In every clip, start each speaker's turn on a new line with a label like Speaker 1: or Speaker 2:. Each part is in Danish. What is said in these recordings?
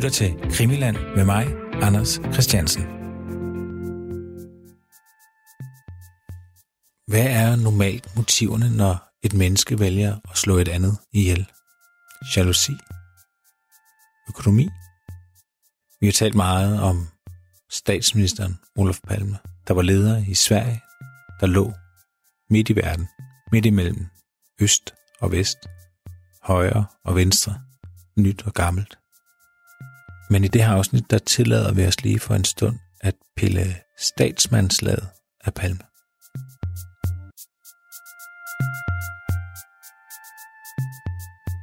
Speaker 1: lytter til Krimiland med mig, Anders Christiansen. Hvad er normalt motiverne, når et menneske vælger at slå et andet ihjel? Jalousi? Økonomi? Vi har talt meget om statsministeren Olof Palme, der var leder i Sverige, der lå midt i verden, midt imellem øst og vest, højre og venstre, nyt og gammelt. Men i det her afsnit, der tillader vi os lige for en stund at pille statsmandslaget af Palme.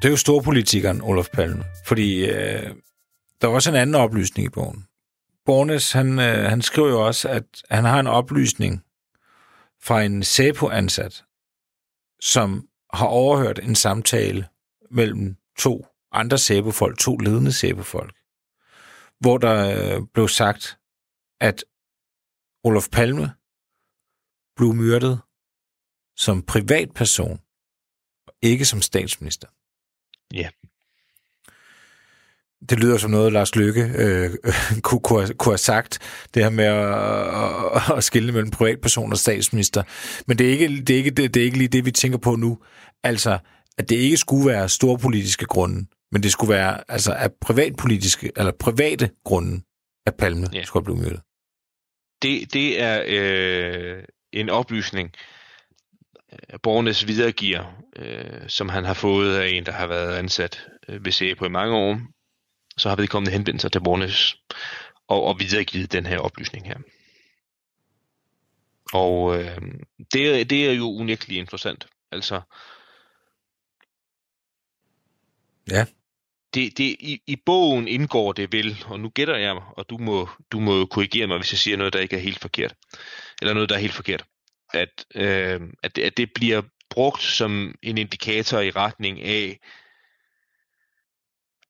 Speaker 1: Det er jo storpolitikeren Olof Palme, fordi øh, der er også en anden oplysning i bogen. Bornes, han, øh, han skriver jo også, at han har en oplysning fra en SEPO-ansat, som har overhørt en samtale mellem to andre SEPO-folk, to ledende SEPO-folk, hvor der øh, blev sagt, at Olof Palme blev myrdet som privatperson, ikke som statsminister.
Speaker 2: Ja.
Speaker 1: Det lyder som noget, Lars Lykke øh, kunne, kunne, kunne have sagt, det her med at, at, at skille mellem privatperson og statsminister. Men det er, ikke, det, er ikke, det, det er ikke lige det, vi tænker på nu. Altså, at det ikke skulle være storpolitiske grunde, men det skulle være altså af privatpolitiske, eller private grunde, at Palme ja. skulle blive myrdet.
Speaker 2: Det, det er øh, en oplysning, borgernes videregiver, øh, som han har fået af en, der har været ansat øh, ved CE på i mange år, så har vedkommende henvendt sig til borgernes og, og videregivet den her oplysning her. Og øh, det, det er jo unægteligt interessant. Altså,
Speaker 1: ja.
Speaker 2: Det, det, i, I bogen indgår det vel, og nu gætter jeg, og du må, du må korrigere mig, hvis jeg siger noget, der ikke er helt forkert. Eller noget, der er helt forkert at, øh, at, det, at det bliver brugt som en indikator i retning af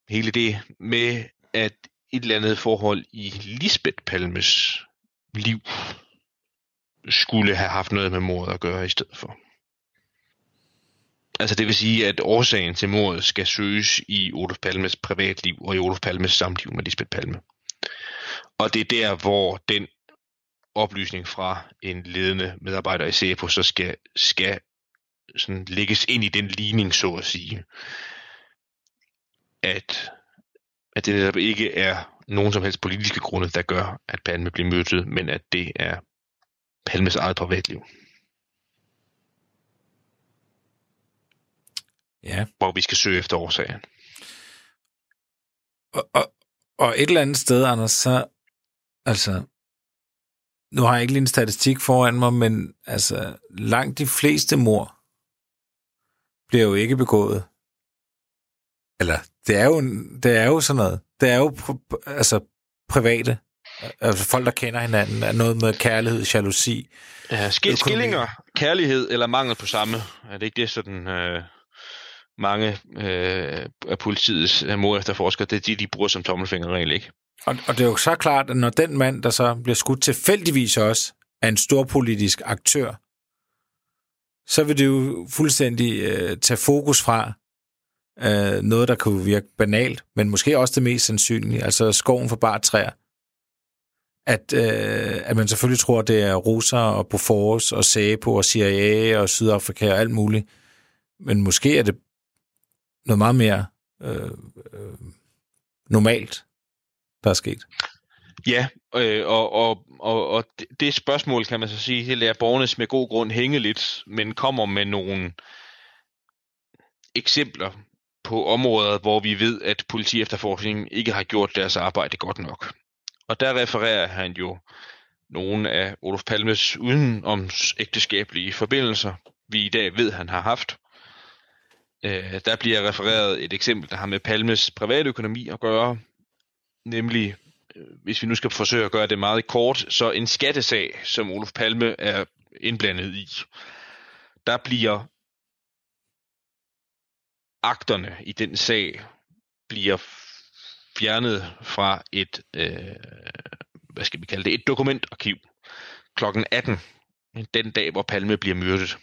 Speaker 2: hele det med, at et eller andet forhold i Lisbeth Palmes liv skulle have haft noget med mordet at gøre i stedet for. Altså det vil sige, at årsagen til mordet skal søges i Olof Palmes privatliv og i Olof Palmes samliv med Lisbeth Palme. Og det er der, hvor den oplysning fra en ledende medarbejder i CEPO, så skal, skal sådan lægges ind i den ligning, så at sige, at, at det netop ikke er nogen som helst politiske grunde, der gør, at Palme bliver mødt, men at det er Palmes eget privatliv.
Speaker 1: Ja.
Speaker 2: Hvor vi skal søge efter årsagen.
Speaker 1: Og, og, og et eller andet sted, Anders, så altså, nu har jeg ikke lige en statistik foran mig, men altså, langt de fleste mor bliver jo ikke begået. Eller, det er jo, det er jo sådan noget. Det er jo altså, private. Altså folk, der kender hinanden, er noget med kærlighed, jalousi.
Speaker 2: Ja, sk- skillinger, kærlighed eller mangel på samme. Er det ikke det sådan... Øh mange øh, af politiets øh, efterforskere, det er de, de bruger som tommelfingerregel, ikke?
Speaker 1: Og, og det er jo så klart, at når den mand, der så bliver skudt tilfældigvis også, er en stor politisk aktør, så vil det jo fuldstændig øh, tage fokus fra øh, noget, der kunne virke banalt, men måske også det mest sandsynlige, altså skoven for bare træer. At, øh, at man selvfølgelig tror, det er russer og Bofors og SAPO og CIA og Sydafrika og alt muligt. Men måske er det noget meget mere øh, øh, normalt, der er sket.
Speaker 2: Ja, øh, og, og, og, og det spørgsmål, kan man så sige, det lader borgernes med god grund hænge lidt, men kommer med nogle eksempler på områder, hvor vi ved, at politi efterforskningen ikke har gjort deres arbejde godt nok. Og der refererer han jo nogle af Olof Palmes udenoms ægteskabelige forbindelser, vi i dag ved, han har haft. Øh, der bliver refereret et eksempel, der har med Palmes privatøkonomi at gøre, nemlig, øh, hvis vi nu skal forsøge at gøre det meget kort, så en skattesag, som Olof Palme er indblandet i, der bliver akterne i den sag bliver fjernet fra et, øh, hvad skal vi kalde det, et dokumentarkiv klokken 18, den dag, hvor Palme bliver myrdet.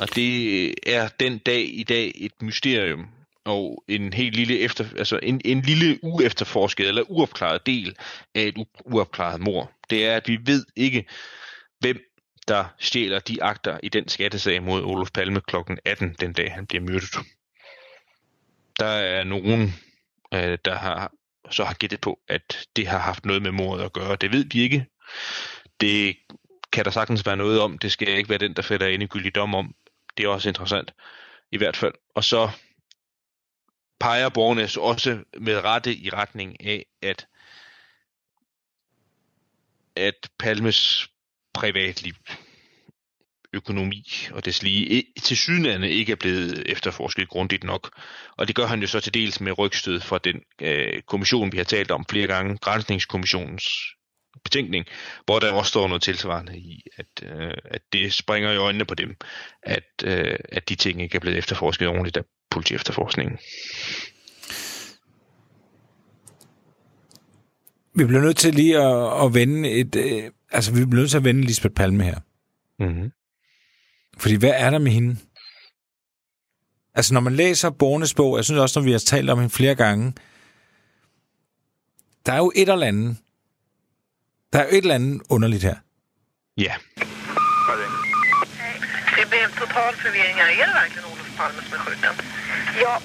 Speaker 2: Og det er den dag i dag et mysterium, og en helt lille efter, altså en, en lille uefterforsket eller uopklaret del af et uopklaret mor. Det er, at vi ved ikke, hvem der stjæler de akter i den skattesag mod Olof Palme kl. 18, den dag han bliver myrdet. Der er nogen, øh, der har så har gættet på, at det har haft noget med mordet at gøre. Det ved vi ikke. Det kan der sagtens være noget om. Det skal ikke være den, der fælder endegyldig dom om. Det er også interessant, i hvert fald. Og så peger Bornes også med rette i retning af, at at Palmes privatliv, økonomi og des lige til sydlandet ikke er blevet efterforsket grundigt nok. Og det gør han jo så til dels med rygstød fra den øh, kommission, vi har talt om flere gange, Grænsningskommissionens betænkning, hvor der også står noget tilsvarende i, at, øh, at det springer i øjnene på dem, at, øh, at de ting ikke er blevet efterforsket ordentligt af politiefterforskningen.
Speaker 1: Vi bliver nødt til lige at, at vende et... Øh, altså, vi bliver nødt til at vende Lisbeth Palme her.
Speaker 2: Mm-hmm.
Speaker 1: Fordi hvad er der med hende? Altså, når man læser Bornes bog, jeg synes også, når vi har talt om hende flere gange, der er jo et eller andet. Der er jo et eller andet underligt her.
Speaker 2: Ja.
Speaker 3: Det blev total förvirring. här. Är det verkligen Olof Palme som är skjuten?
Speaker 4: Ja.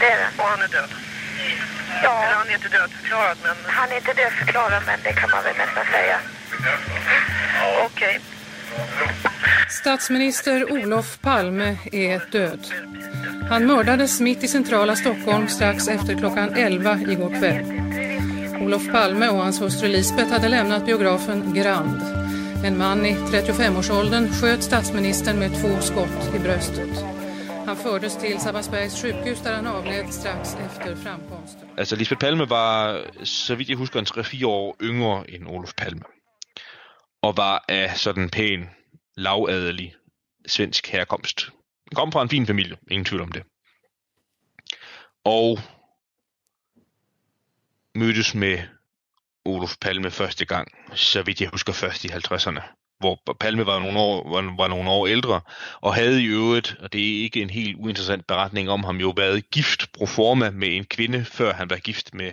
Speaker 4: Det är det.
Speaker 3: Och han är död? Eller
Speaker 4: Ja,
Speaker 3: han är inte dödförklarad, men
Speaker 4: han är inte dödförklarad men det kan man väl nästan säga.
Speaker 3: okej.
Speaker 5: Statsminister Olof Palme är död. Han mördades mitt i centrala Stockholm strax efter klockan 11 igår kväll. Olof Palme och hans hustru Lisbeth hade lämnat biografen Grand. En man i 35-årsåldern sköt statsministern med två skott i bröstet. Han fördes till Sabbatsbergs sjukhus där han avled strax efter framkomsten.
Speaker 2: Altså, Lisbeth Palme var, så vidt jeg husker, en 3-4 år yngre end Olof Palme. Og var af sådan pæn, lavadelig svensk herkomst. Kom fra en fin familie, ingen tvivl om det. Og mødtes med Olof Palme første gang, så vidt jeg husker først i 50'erne. Hvor Palme var nogle, år, var, var nogle år ældre, og havde i øvrigt, og det er ikke en helt uinteressant beretning om ham, jo været gift pro forma med en kvinde, før han var gift med,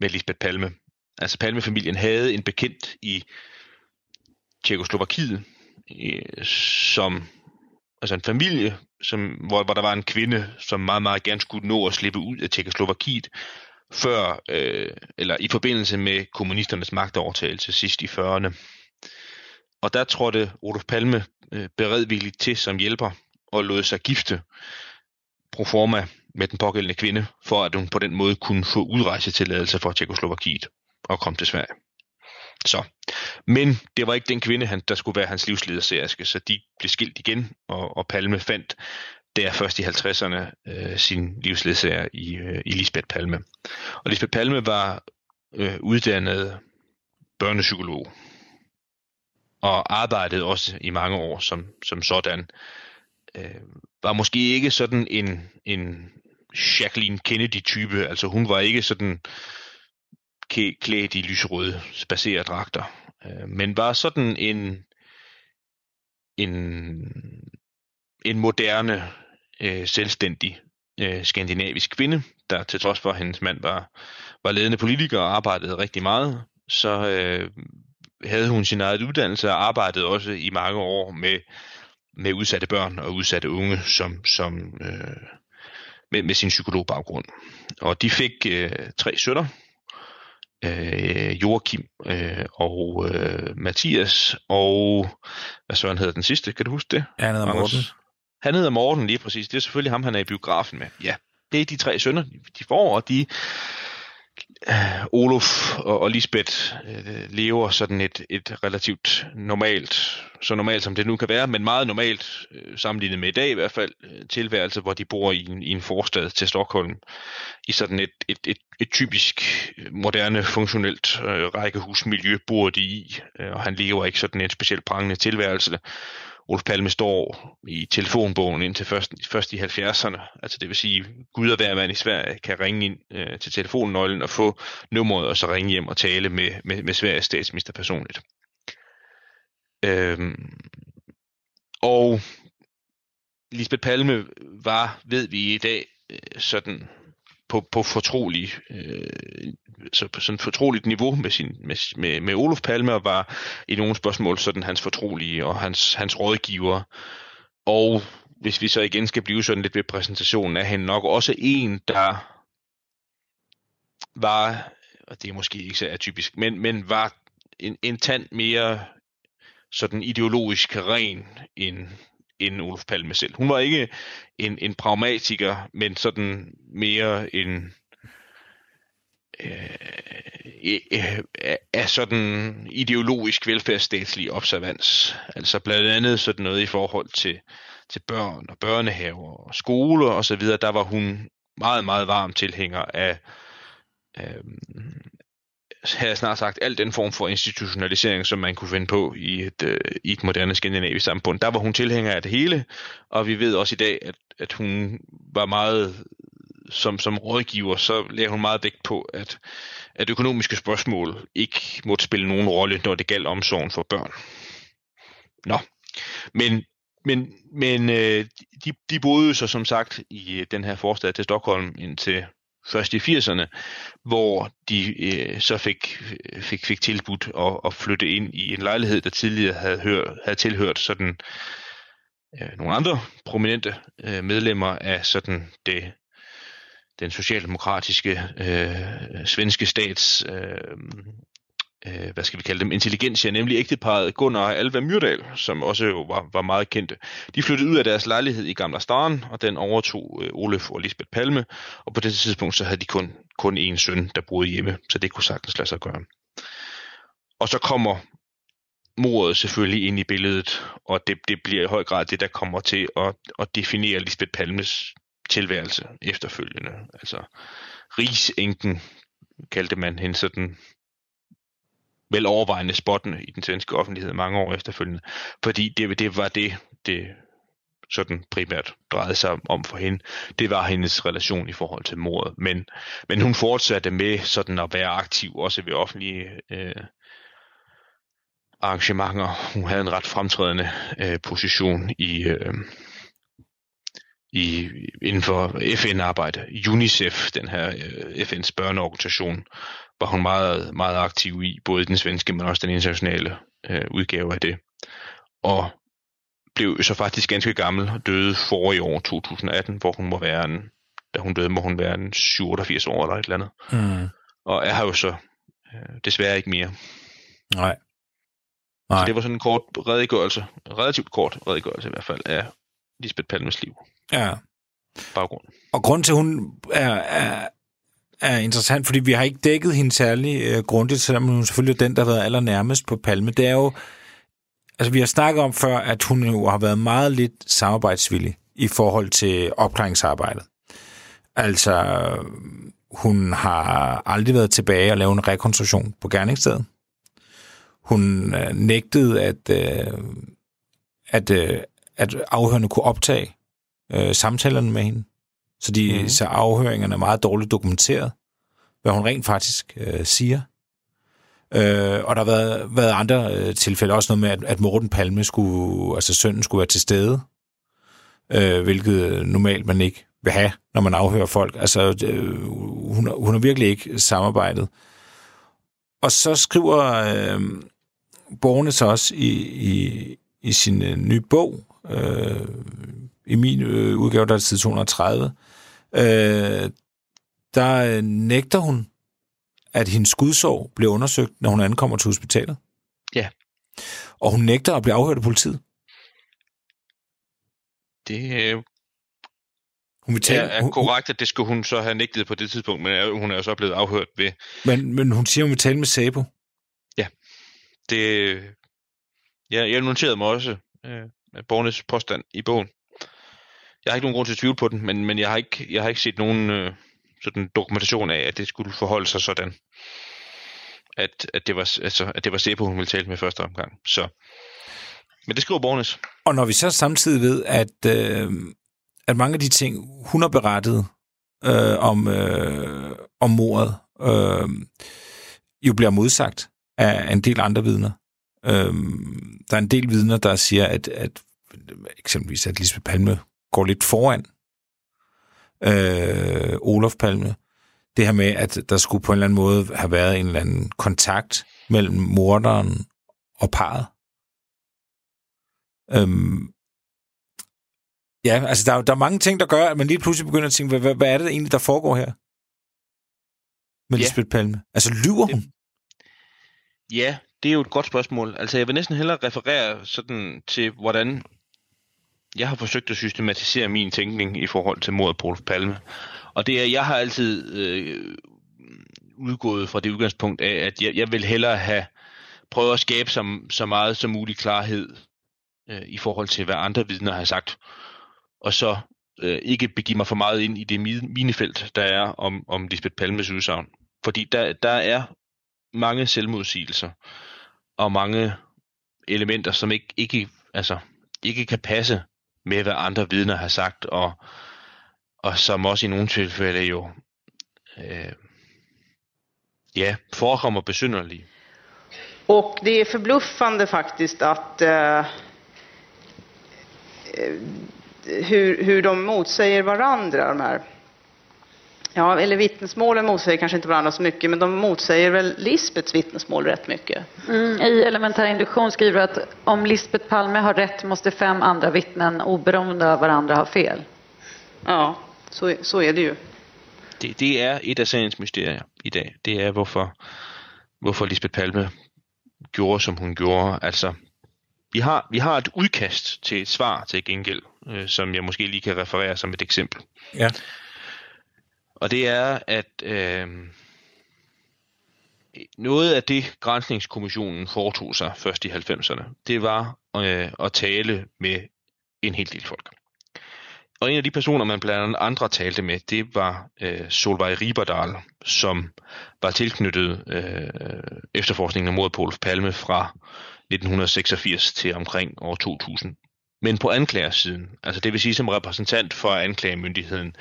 Speaker 2: med Lisbeth Palme. Altså Palme-familien havde en bekendt i Tjekoslovakiet, som altså en familie, som, hvor, hvor der var en kvinde, som meget, meget gerne skulle nå at slippe ud af Tjekoslovakiet, før, øh, eller i forbindelse med kommunisternes magtovertagelse sidst i 40'erne. Og der trådte Olof Palme øh, beredvilligt til som hjælper og lod sig gifte pro forma med den pågældende kvinde, for at hun på den måde kunne få udrejsetilladelse fra Tjekoslovakiet og komme til Sverige. Så. Men det var ikke den kvinde, han, der skulle være hans livsledersærske, så de blev skilt igen, og, og Palme fandt der først i 50'erne øh, sin livsledsager i, øh, i Lisbeth Palme. Og Lisbeth Palme var øh, uddannet børnepsykolog, og arbejdede også i mange år som, som sådan. Øh, var måske ikke sådan en, en Jacqueline Kennedy-type, altså hun var ikke sådan klædt i lyserøde spacerdragter, øh, men var sådan en en, en moderne, øh, selvstændig øh, skandinavisk kvinde, der til trods for, at hendes mand var, var ledende politiker og arbejdede rigtig meget, så øh, havde hun sin eget uddannelse og arbejdede også i mange år med, med udsatte børn og udsatte unge som, som øh, med, med sin psykologbaggrund. Og de fik øh, tre sønner, øh, Joachim øh, og øh, Mathias, og hvad søren hedder den sidste? Kan du huske det?
Speaker 1: Ja, han hedder? Morten.
Speaker 2: Han hedder Morten lige præcis. Det er selvfølgelig ham, han er i biografen med. Ja, det er de tre sønner, de får, og de øh, Olof og, og Lisbeth øh, lever sådan et, et relativt normalt, så normalt som det nu kan være, men meget normalt øh, sammenlignet med i dag i hvert fald, øh, tilværelse, hvor de bor i en, i en forstad til Stockholm, i sådan et, et, et, et typisk øh, moderne, funktionelt øh, rækkehusmiljø bor de i, øh, og han lever ikke sådan en specielt prangende tilværelse. Olof Palme står i telefonbogen indtil først, først i 70'erne. Altså det vil sige, Gud og hver mand i Sverige kan ringe ind øh, til telefonnøglen og få nummeret, og så ringe hjem og tale med, med, med Sveriges statsminister personligt. Øhm, og Lisbeth Palme var, ved vi i dag, øh, sådan på, på fortrolig, øh, så på sådan fortroligt niveau med, sin, med, med, med Olof Palme, og var i nogle spørgsmål sådan hans fortrolige og hans, hans rådgiver. Og hvis vi så igen skal blive sådan lidt ved præsentationen er han nok også en, der var, og det er måske ikke så atypisk, men, men var en, en tand mere sådan ideologisk ren end, end Olof Palme selv. Hun var ikke en, en pragmatiker, men sådan mere en øh, øh, af øh, sådan ideologisk velfærdsstatslig observans. Altså blandt andet sådan noget i forhold til, til børn og børnehaver og skoler og så videre. Der var hun meget, meget varm tilhænger af, øh, havde jeg snart sagt, al den form for institutionalisering, som man kunne finde på i et, øh, i et moderne skandinavisk samfund. Der var hun tilhænger af det hele, og vi ved også i dag, at, at hun var meget som, som rådgiver, så lagde hun meget vægt på, at, at økonomiske spørgsmål ikke måtte spille nogen rolle, når det galt omsorgen for børn. Nå, men, men, men øh, de, de boede så som sagt i øh, den her forstad til Stockholm indtil først i 80'erne, hvor de øh, så fik, fik, fik tilbudt at, at flytte ind i en lejlighed, der tidligere havde, hør, havde tilhørt sådan øh, nogle andre prominente øh, medlemmer af sådan det den socialdemokratiske øh, svenske stats øh, øh, hvad skal vi kalde dem, intelligensia, nemlig ægteparet Gunnar og Alva Myrdal, som også jo var, var meget kendte. De flyttede ud af deres lejlighed i Gamla Staren, og den overtog øh, Olef og Lisbeth Palme, og på det tidspunkt så havde de kun, kun én søn, der boede hjemme, så det kunne sagtens lade sig gøre. Og så kommer mordet selvfølgelig ind i billedet, og det, det bliver i høj grad det, der kommer til at, at definere Lisbeth Palmes tilværelse efterfølgende. Altså rigsenken kaldte man hende sådan vel overvejende spottende i den svenske offentlighed mange år efterfølgende, fordi det, det var det, det sådan primært drejede sig om for hende. Det var hendes relation i forhold til mordet. Men, men hun fortsatte med sådan at være aktiv også ved offentlige øh, arrangementer. Hun havde en ret fremtrædende øh, position i, øh, i inden for FN-arbejde. UNICEF, den her øh, FN's børneorganisation, var hun meget, meget aktiv i, både den svenske, men også den internationale øh, udgave af det. Og blev så faktisk ganske gammel og døde for i år 2018, hvor hun må være en, da hun døde, må hun være en 87 år eller et eller andet. Mm. Og er her jo så øh, desværre ikke mere.
Speaker 1: Nej. Nej.
Speaker 2: Så det var sådan en kort redegørelse, relativt kort redegørelse i hvert fald, af Lisbeth Palmes liv.
Speaker 1: Ja.
Speaker 2: Baggrund.
Speaker 1: Og grund til, at hun er, er, er interessant, fordi vi har ikke dækket hende særlig øh, grundigt, selvom hun selvfølgelig er den, der har været allernærmest på Palme. Det er jo, altså vi har snakket om før, at hun jo har været meget lidt samarbejdsvillig i forhold til opklaringsarbejdet. Altså, hun har aldrig været tilbage og lavet en rekonstruktion på gerningsstedet. Hun øh, nægtede, at, øh, at, øh, at afhørende kunne optage øh, samtalerne med hende. Så, de, mm. så afhøringerne er meget dårligt dokumenteret, hvad hun rent faktisk øh, siger. Øh, og der har været, været andre øh, tilfælde, også noget med, at, at Morten Palme skulle, altså sønnen skulle være til stede, øh, hvilket normalt man ikke vil have, når man afhører folk. Altså, øh, hun, hun har virkelig ikke samarbejdet. Og så skriver øh, borgerne så også i, i, i sin øh, nye bog, øh, i min øh, udgave, der er side 230, øh, der øh, nægter hun, at hendes skudsår bliver undersøgt, når hun ankommer til hospitalet.
Speaker 2: Ja.
Speaker 1: Og hun nægter at blive afhørt af politiet.
Speaker 2: Det øh,
Speaker 1: hun vil tale,
Speaker 2: er, er korrekt, at det skulle hun så have nægtet på det tidspunkt, men hun er jo så blevet afhørt ved...
Speaker 1: Men, men hun siger, hun vil tale med Sabo.
Speaker 2: Ja. Det, ja, jeg noterede mig også øh, Bornes påstand i bogen. Jeg har ikke nogen grund til at tvivle på den, men, men jeg, har ikke, jeg har ikke set nogen øh, sådan dokumentation af, at det skulle forholde sig sådan. At, at, det, var, altså, at det var Sebo, hun ville tale med første omgang. Så. Men det skriver Bornes.
Speaker 1: Og når vi så samtidig ved, at, øh, at mange af de ting, hun har berettet øh, om, øh, om mordet, øh, jo bliver modsagt af en del andre vidner. Øh, der er en del vidner, der siger, at, at eksempelvis, at Lisbeth Palme går lidt foran øh, Olof Palme. Det her med, at der skulle på en eller anden måde have været en eller anden kontakt mellem morderen og parret. Øhm, ja, altså der, er- der er mange ting, der gør, at man lige pludselig begynder at tænke, hvad, hvad, hvad er det egentlig, der foregår her? Med
Speaker 2: Ja.
Speaker 1: Lisbeth Palme. Altså lyver hun?
Speaker 2: Ja, det er jo et godt spørgsmål. Altså, jeg vil næsten hellere referere sådan til, hvordan jeg har forsøgt at systematisere min tænkning i forhold til mordet på Palme. Og det er, jeg har altid øh, udgået fra det udgangspunkt af, at jeg, jeg vil hellere have prøvet at skabe så, så meget som mulig klarhed øh, i forhold til, hvad andre vidner har sagt. Og så øh, ikke begive mig for meget ind i det minefelt, der er om, om Lisbeth Palmes udsagn. Fordi der, der er mange selvmodsigelser og mange elementer, som ikke, ikke, altså, ikke kan passe med, hvad andre vidner har sagt, og, og som også i nogle tilfælde jo øh, ja, forekommer besynderlige.
Speaker 6: Och det är förbluffande faktiskt att eh, eh, hur, hur de motsäger varandra, de här. Ja, eller vittnesmålen motsäger kanske inte varandra så mycket, men de motsäger väl Lisbets vittnesmål rätt mycket.
Speaker 7: Mm, I elementär induktion skriver du att om Lisbeth Palme har rätt måste fem andra vittnen oberoende av varandra ha fel.
Speaker 6: Ja, så, så är det ju.
Speaker 2: Det, det er et af sagens mysterier i dag. Det er, hvorfor, hvorfor Lisbeth Palme gjorde, som hun gjorde. Altså, vi har, vi har et udkast til et svar til gengæld, øh, som jeg måske lige kan referere som et eksempel.
Speaker 1: Ja.
Speaker 2: Og det er, at øh, noget af det, Grænsningskommissionen foretog sig først i 90'erne, det var øh, at tale med en hel del folk. Og en af de personer, man blandt andet andre talte med, det var øh, Solvej Riberdal, som var tilknyttet øh, efterforskningen af mordet på Olof Palme fra 1986 til omkring år 2000. Men på anklagersiden, altså det vil sige som repræsentant for anklagemyndigheden,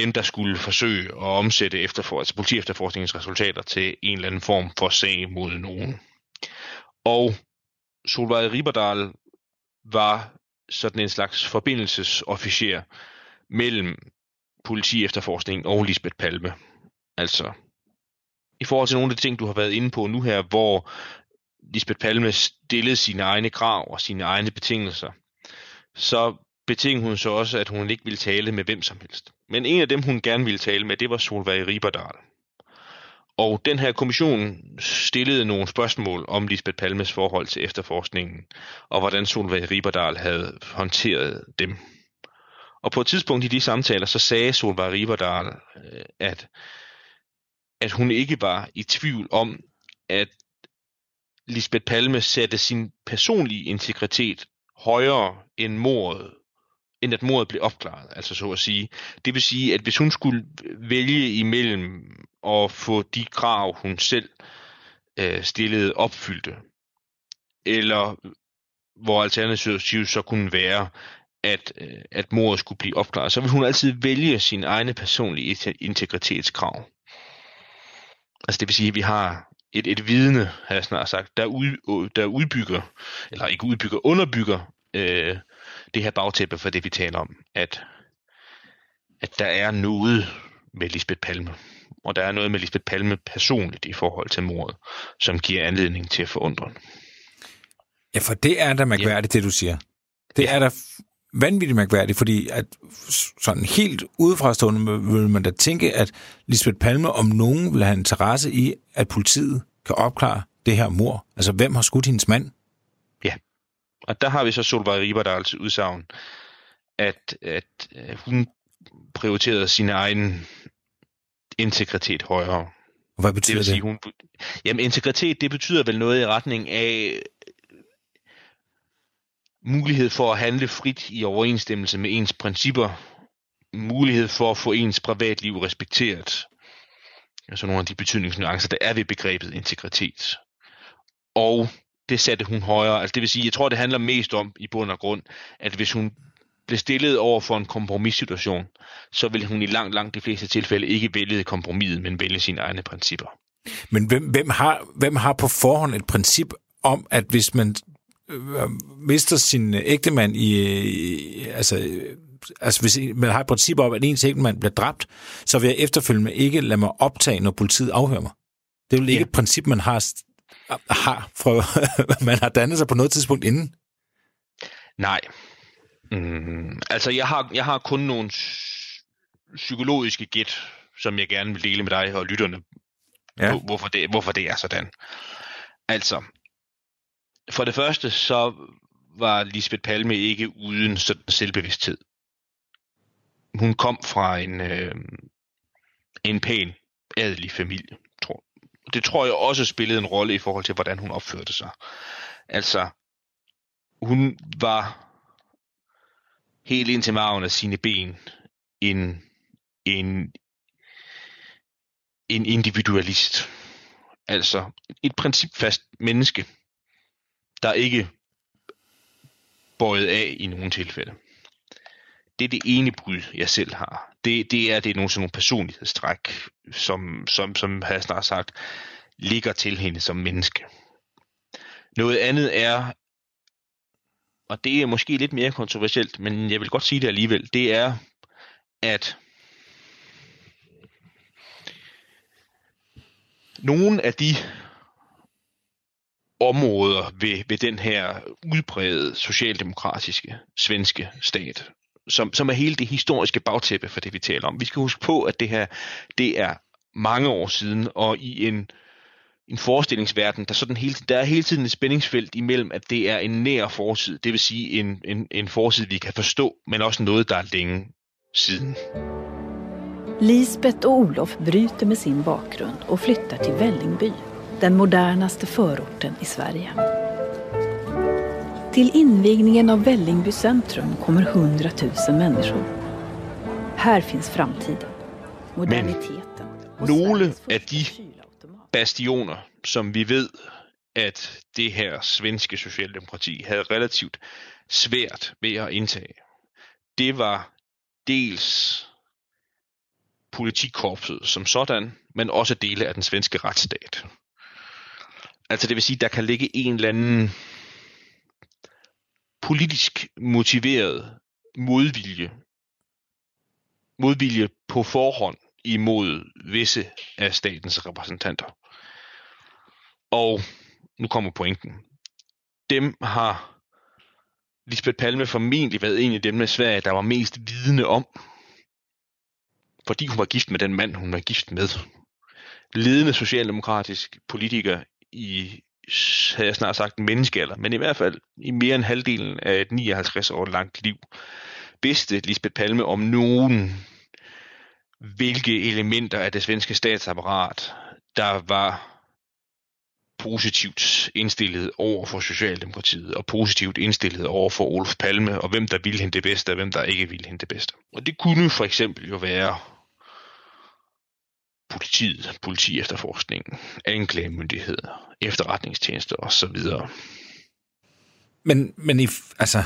Speaker 2: dem, der skulle forsøge at omsætte efterfor, altså politiefterforskningens resultater til en eller anden form for sag mod nogen. Og Solvej Riberdal var sådan en slags forbindelsesofficer mellem politiefterforskningen og Lisbeth Palme. Altså, i forhold til nogle af de ting, du har været inde på nu her, hvor Lisbeth Palme stillede sine egne krav og sine egne betingelser, så betingede hun så også, at hun ikke ville tale med hvem som helst. Men en af dem, hun gerne ville tale med, det var Solveig Riberdal. Og den her kommission stillede nogle spørgsmål om Lisbeth Palmes forhold til efterforskningen, og hvordan Solveig Riberdal havde håndteret dem. Og på et tidspunkt i de samtaler, så sagde Solveig Riberdal, øh, at, at hun ikke var i tvivl om, at Lisbeth Palme satte sin personlige integritet højere end mordet, end at mordet blev opklaret, altså så at sige. Det vil sige, at hvis hun skulle vælge imellem at få de krav, hun selv øh, stillede opfyldte, eller hvor alternativet så kunne være, at, øh, at mordet skulle blive opklaret, så vil hun altid vælge sin egne personlige integritetskrav. Altså det vil sige, at vi har et, et vidne, har jeg snart sagt, der, ud, der udbygger, eller ikke udbygger, underbygger øh, det her bagtæppe for det, vi taler om, at, at der er noget med Lisbeth Palme, og der er noget med Lisbeth Palme personligt i forhold til mordet, som giver anledning til at forundre.
Speaker 1: Ja, for det er da mærkværdigt, det du siger. Det er da vanvittigt mærkværdigt, fordi at sådan helt udefrastående vil man da tænke, at Lisbeth Palme om nogen vil have interesse i, at politiet kan opklare det her mor. Altså, hvem har skudt hendes mand?
Speaker 2: Og der har vi så Solveig Riberdals udsagn, at, at øh, hun prioriterede sin egen integritet højere.
Speaker 1: Hvad
Speaker 2: Det
Speaker 1: betyder
Speaker 2: vil
Speaker 1: det?
Speaker 2: sige, hun... Jamen, integritet, det betyder vel noget i retning af mulighed for at handle frit i overensstemmelse med ens principper, mulighed for at få ens privatliv respekteret. Altså nogle af de betydningsnuancer, der er ved begrebet integritet. Og det satte hun højere. Altså det vil sige, jeg tror, det handler mest om i bund og grund, at hvis hun blev stillet over for en kompromissituation, så vil hun i langt, langt de fleste tilfælde ikke vælge kompromiset, men vælge sine egne principper.
Speaker 1: Men hvem, hvem, har, hvem har på forhånd et princip om, at hvis man øh, mister sin ægtemand i, i altså, øh, altså hvis man har et princip om, at ens man bliver dræbt, så vil jeg efterfølgende ikke lade mig optage, når politiet afhører mig. Det er jo ikke ja. et princip, man har, har fra, man har dannet sig på noget tidspunkt inden.
Speaker 2: Nej. Mm, altså, jeg har, jeg har kun nogle psykologiske gæt, som jeg gerne vil dele med dig og lytterne, ja. hvorfor, det, hvorfor det er sådan. Altså, for det første, så var Lisbeth Palme ikke uden sådan selvbevidsthed. Hun kom fra en, øh, en pæn, adelig familie, og Det tror jeg også spillede en rolle i forhold til, hvordan hun opførte sig. Altså, hun var helt ind til maven af sine ben en, en, en individualist. Altså et principfast menneske, der ikke bøjet af i nogle tilfælde. Det er det ene brud, jeg selv har. Det, det er det er nogle sådan nogle personlighedstræk, som, som, som har snart sagt, ligger til hende som menneske. Noget andet er, og det er måske lidt mere kontroversielt, men jeg vil godt sige det alligevel, det er, at nogle af de områder ved, ved den her udbredte socialdemokratiske svenske stat, som, som er hele det historiske bagtæppe for det, vi taler om. Vi skal huske på, at det her det er mange år siden, og i en, en forestillingsverden, der, sådan hele, der er hele tiden et spændingsfelt imellem, at det er en nær fortid, det vil sige en, en, en fortid, vi kan forstå, men også noget, der er længe siden.
Speaker 8: Lisbeth og Olof bryter med sin bakgrund og flyttar till Vällingby, den modernaste förorten i Sverige. Till invigningen av Vällingby centrum kommer 100 000 människor. Här finns framtiden, moderniteten
Speaker 2: Men nogle af de bastioner, som vi ved, at det her svenske socialdemokrati havde relativt svært ved at indtage, det var dels politikorpset som sådan, men også dele af den svenske retsstat. Altså det vil sige, der kan ligge en eller anden politisk motiveret modvilje, modvilje på forhånd imod visse af statens repræsentanter. Og nu kommer pointen. Dem har Lisbeth Palme formentlig været en af dem med Sverige, der var mest vidne om, fordi hun var gift med den mand, hun var gift med. Ledende socialdemokratisk politiker i, havde jeg snart sagt, menneskealder, men i hvert fald i mere end halvdelen af et 59 år langt liv, vidste Lisbeth Palme om nogen, hvilke elementer af det svenske statsapparat, der var positivt indstillet over for Socialdemokratiet, og positivt indstillet over for Olof Palme, og hvem der ville hende det bedste, og hvem der ikke ville hende det bedste. Og det kunne for eksempel jo være politiet, politi efterforskningen, anklagemyndigheder, efterretningstjenester osv.
Speaker 1: Men, men i, altså,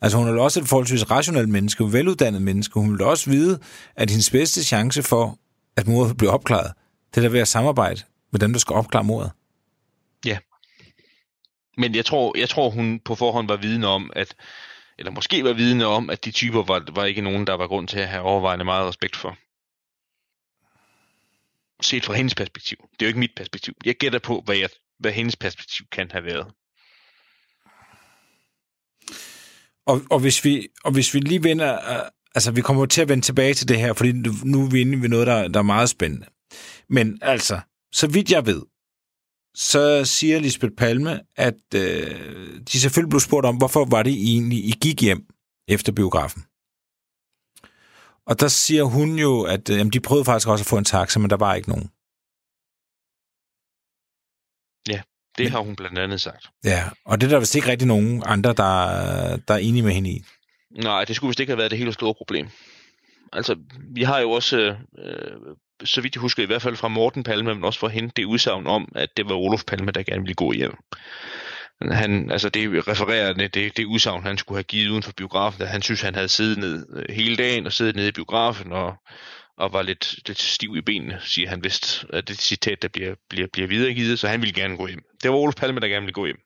Speaker 1: altså hun er også et forholdsvis rationelt menneske, en veluddannet menneske. Hun vil også vide, at hendes bedste chance for, at mordet bliver opklaret, det er der ved at samarbejde med dem, der skal opklare mordet.
Speaker 2: Ja. Men jeg tror, jeg tror, hun på forhånd var vidne om, at eller måske var vidne om, at de typer var, var ikke nogen, der var grund til at have overvejende meget respekt for set fra hendes perspektiv. Det er jo ikke mit perspektiv. Jeg gætter på, hvad, jeg, hvad hendes perspektiv kan have været.
Speaker 1: Og, og, hvis, vi, og hvis vi lige vender, øh, altså vi kommer til at vende tilbage til det her, fordi nu er vi inde ved noget, der, der er meget spændende. Men altså, så vidt jeg ved, så siger Lisbeth Palme, at øh, de selvfølgelig blev spurgt om, hvorfor var det egentlig, I gik hjem efter biografen? Og der siger hun jo, at øh, jamen, de prøvede faktisk også at få en taxa, men der var ikke nogen.
Speaker 2: Ja, det men, har hun blandt andet sagt.
Speaker 1: Ja, og det er der vist ikke rigtig nogen andre, der, der er enige med hende i.
Speaker 2: Nej, det skulle vist ikke have været det helt store problem. Altså, vi har jo også, øh, så vidt jeg husker, i hvert fald fra Morten Palme, men også fra hende, det udsagn om, at det var Olof Palme, der gerne ville gå hjem han, altså det refererer det, det, det udsagn, han skulle have givet uden for biografen, at han synes, han havde siddet ned øh, hele dagen og siddet nede i biografen og, og var lidt, lidt stiv i benene, siger han vist, at det citat, der bliver, bliver, bliver videregivet, så han ville gerne gå hjem. Det var Olof Palme, der gerne ville gå hjem.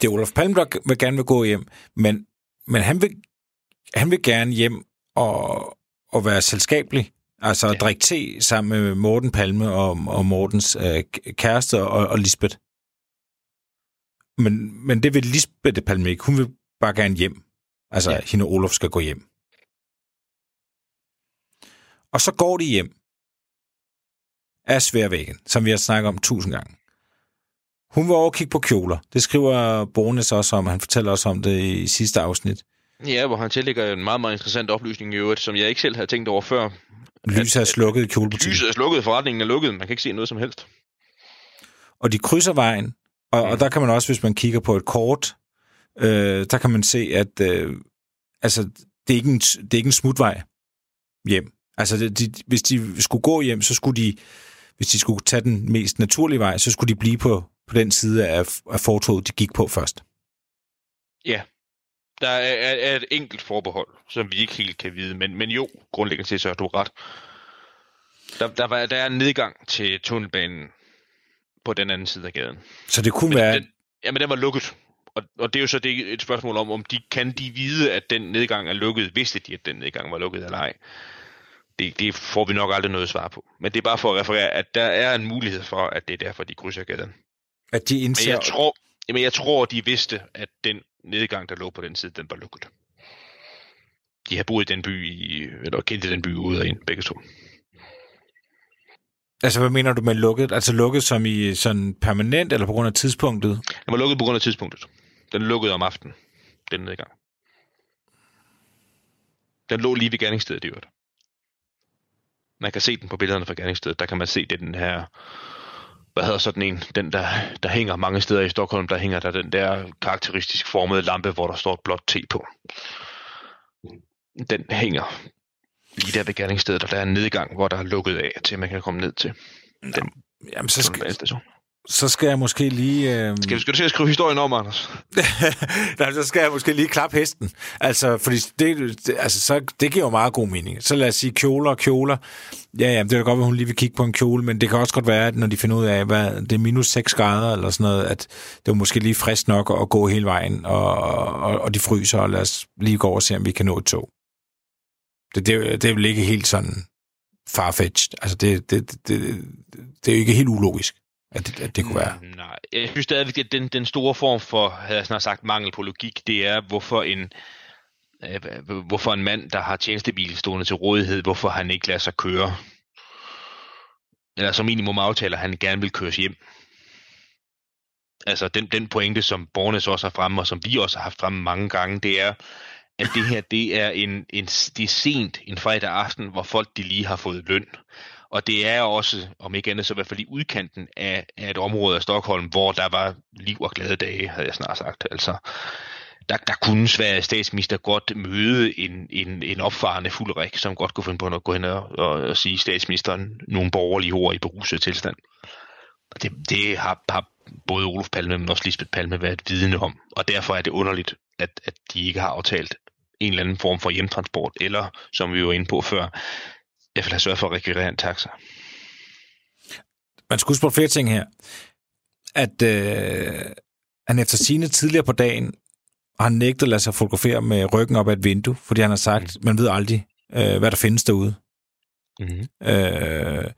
Speaker 1: Det er Olof Palme, der vil gerne vil gå hjem, men, men han, vil, han vil gerne hjem at, at være selskabelig. Altså at
Speaker 2: Ja.
Speaker 1: drikke te sammen med Morten Palme og, og Mortens øh, kæreste og, og Lisbeth. Men, men det vil Lisbeth Palme ikke. Hun vil bare gerne hjem. Altså, ja. Hende og Olof skal gå hjem. Og så går de hjem af sværvæggen, som vi har snakket om tusind gange. Hun var over kigge på kjoler. Det skriver Bornes også om. Han fortæller også om det i sidste afsnit.
Speaker 2: Ja, hvor han tillægger en meget, meget interessant oplysning i øvrigt, som jeg ikke selv havde tænkt over før.
Speaker 1: Lyset er slukket i kjolebutikken.
Speaker 2: Lyset er slukket, forretningen er lukket, man kan ikke se noget som helst.
Speaker 1: Og de krydser vejen, og, og der kan man også, hvis man kigger på et kort, øh, der kan man se, at øh, altså, det, er ikke en, det er ikke en smutvej hjem. Altså, det, de, hvis de skulle gå hjem, så skulle de, hvis de skulle tage den mest naturlige vej, så skulle de blive på, på den side af, af fortoget, de gik på først.
Speaker 2: Ja, der er, er, er et enkelt forbehold, som vi ikke helt kan vide, men, men jo, grundlæggende set, så har du ret. Der, der, var, der er en nedgang til tunnelbanen på den anden side af gaden.
Speaker 1: Så det kunne
Speaker 2: Men
Speaker 1: være...
Speaker 2: den, jamen, den var lukket. Og, og det er jo så det, et spørgsmål om, om de kan de vide, at den nedgang er lukket, vidste de, at den nedgang var lukket eller ej. Det, det får vi nok aldrig noget svar på. Men det er bare for at referere, at der er en mulighed for, at det er derfor, de krydser gaden.
Speaker 1: at de
Speaker 2: Men
Speaker 1: indser...
Speaker 2: jeg tror, jamen jeg tror, de vidste, at den nedgang, der lå på den side, den var lukket. De har boet i den by, i, eller kendt den by ude og ind, begge to.
Speaker 1: Altså, hvad mener du med lukket? Altså lukket som i sådan permanent, eller på grund af tidspunktet?
Speaker 2: Den var lukket på grund af tidspunktet. Den lukkede om aftenen, den nedgang. Den lå lige ved gerningsstedet i øvrigt. Man kan se den på billederne fra gerningsstedet. Der kan man se det den her, hvad hedder sådan en, den der, der hænger mange steder i Stockholm, der hænger der den der karakteristisk formede lampe, hvor der står et blåt T på. Den hænger lige der ved gerningsstedet, og der er en nedgang, hvor der er lukket af, til man kan komme ned til den
Speaker 1: Jamen, så skal,
Speaker 2: station.
Speaker 1: så skal jeg måske lige... Øh...
Speaker 2: Skal, skal du til at skrive historien om, Anders?
Speaker 1: Nej, så skal jeg måske lige klappe hesten. Altså, fordi det, det, altså, så, det giver jo meget god mening. Så lad os sige kjoler og kjoler. Ja, ja, det kan godt være, hun lige vil kigge på en kjole, men det kan også godt være, at når de finder ud af, hvad det er minus 6 grader eller sådan noget, at det er måske lige frisk nok at gå hele vejen, og, og, og de fryser, og lad os lige gå over og se, om vi kan nå et tog. Det, det, det er vel ikke helt sådan farfetched. Altså, det, det, det, det, det er jo ikke helt ulogisk, at det, at det kunne være.
Speaker 2: Mm, nej, jeg synes stadigvæk, at den, den store form for, havde jeg snart sagt, mangel på logik, det er, hvorfor en, øh, hvorfor en mand, der har tjenestebil stående til rådighed, hvorfor han ikke lader sig køre. Eller som minimum aftaler, at han gerne vil køres hjem. Altså den, den pointe, som Bornes også har fremme, og som vi også har haft fremme mange gange, det er, at det her, det er, en, en, det er sent en fredag aften, hvor folk de lige har fået løn. Og det er også, om ikke andet, så i hvert fald i udkanten af, af et område af Stockholm, hvor der var liv og glade dage, havde jeg snart sagt. Altså, der, der kunne Sveriges statsminister godt møde en, en, en opfarende fuldrik, som godt kunne finde på at gå hen og, og, og sige statsministeren nogle borgerlige ord i beruset tilstand. Og det, det har, har både Olof Palme, men også Lisbeth Palme været vidne om. Og derfor er det underligt, at, at de ikke har aftalt en eller anden form for hjemtransport, eller, som vi var inde på før, jeg vil have sørget for at rekvirere en taxa.
Speaker 1: man skal huske på flere ting her. At øh, han efter sine tidligere på dagen har nægtet at lade sig fotografere med ryggen op ad et vindue, fordi han har sagt, man ved aldrig, øh, hvad der findes derude.
Speaker 2: Mm-hmm.
Speaker 1: Øh,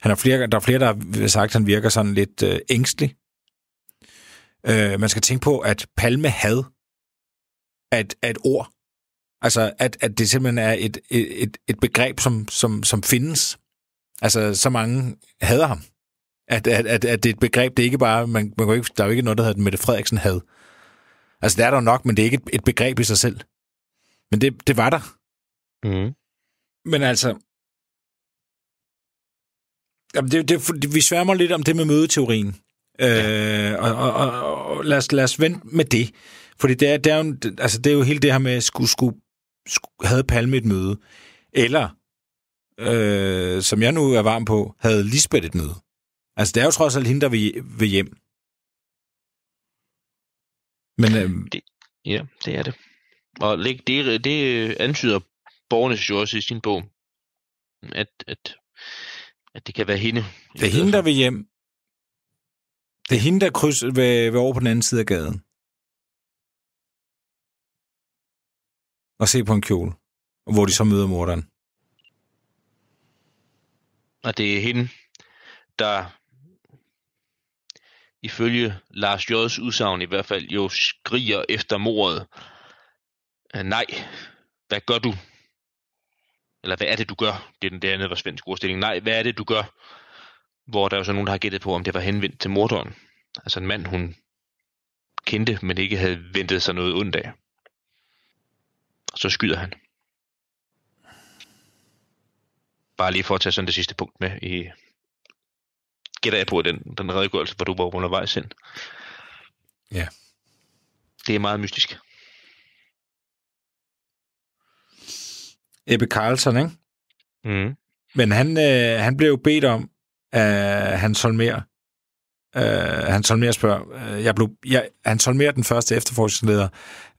Speaker 1: han har flere, der er flere, der har sagt, at han virker sådan lidt øh, ængstelig. Øh, man skal tænke på, at palme had er et, er et ord. Altså, at, at det simpelthen er et, et, et, begreb, som, som, som findes. Altså, så mange hader ham. At, at, at, at det er et begreb, det er ikke bare, man, man kan ikke, der er jo ikke noget, der hedder Mette Frederiksen had. Altså, det er der nok, men det er ikke et, et begreb i sig selv. Men det, det var der.
Speaker 2: Mm-hmm.
Speaker 1: Men altså... Jamen det, det, vi sværmer lidt om det med mødeteorien. Øh, og, og, og, og lad, os, lad os vente med det. Fordi det er, det, er jo, altså det er jo hele det her med, skulle, skulle havde Palme et møde. Eller, øh, som jeg nu er varm på, havde Lisbeth et møde. Altså det er jo trods alt hende, der vil, vil hjem. Men øh,
Speaker 2: Ja, det er det. Og det, det, det antyder borgernes jo også i sin bog, at, at, at det kan være hende.
Speaker 1: det er hende, der vil hjem. Det er hende, der krydser ved, ved over på den anden side af gaden. Og se på en kjole. hvor de så møder morderen.
Speaker 2: Og det er hende, der ifølge Lars J's udsagn i hvert fald jo skriger efter mordet. Øh, nej, hvad gør du? Eller hvad er det, du gør? Det er den der var svensk ordstilling. Nej, hvad er det, du gør? Hvor der er jo så nogen, der har gættet på, om det var henvendt til morderen. Altså en mand, hun kendte, men ikke havde ventet sig noget ondt af. Og så skyder han. Bare lige for at tage sådan det sidste punkt med i... Gætter jeg på den, den redegørelse, hvor du var undervejs ind.
Speaker 1: Ja.
Speaker 2: Det er meget mystisk.
Speaker 1: Ebbe Carlson, ikke?
Speaker 2: Mm.
Speaker 1: Men han, øh, han blev jo bedt om af Hans Holmer. Øh, Hans Holmer spørger, øh, jeg blev, jeg, Hans Holmer, den første efterforskningsleder,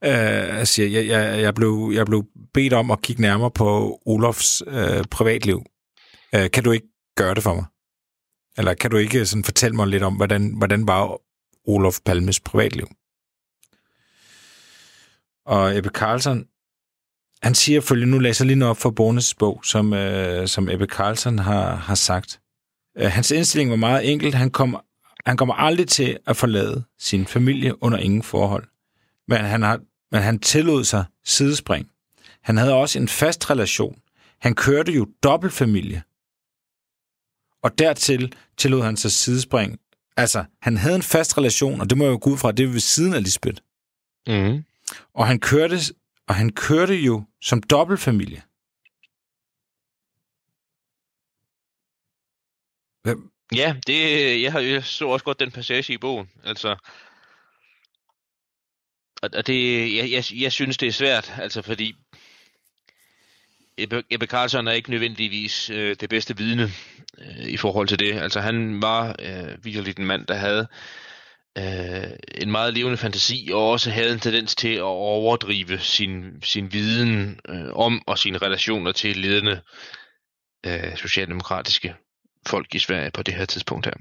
Speaker 1: øh, siger, jeg, jeg, jeg, blev, jeg blev bedt om at kigge nærmere på Olofs øh, privatliv. Øh, kan du ikke gøre det for mig? Eller kan du ikke sådan fortælle mig lidt om, hvordan, hvordan var Olof Palmes privatliv? Og Ebbe Carlson, han siger følgende, nu læser jeg lige noget op for Bornes bog, som, øh, som Ebbe Carlson har, har sagt. Øh, hans indstilling var meget enkel. Han, kom, han kommer aldrig til at forlade sin familie under ingen forhold. Men han, har, men han tillod sig sidespring. Han havde også en fast relation. Han kørte jo dobbeltfamilie. Og dertil tillod han sig sidespring. Altså, han havde en fast relation, og det må jeg jo gå ud fra, det er ved siden af Lisbeth.
Speaker 2: Mm.
Speaker 1: Og han kørte, og han kørte jo som dobbeltfamilie. Hvem?
Speaker 2: Ja, det, jeg, har, jeg så også godt den passage i bogen. Altså, og, og det, jeg, jeg, jeg synes, det er svært, altså fordi Ebbe, Ebbe Carlson er ikke nødvendigvis øh, det bedste vidne øh, i forhold til det. Altså han var øh, virkelig en mand, der havde øh, en meget levende fantasi, og også havde en tendens til at overdrive sin, sin viden øh, om og sine relationer til ledende øh, socialdemokratiske folk i Sverige på det her tidspunkt her.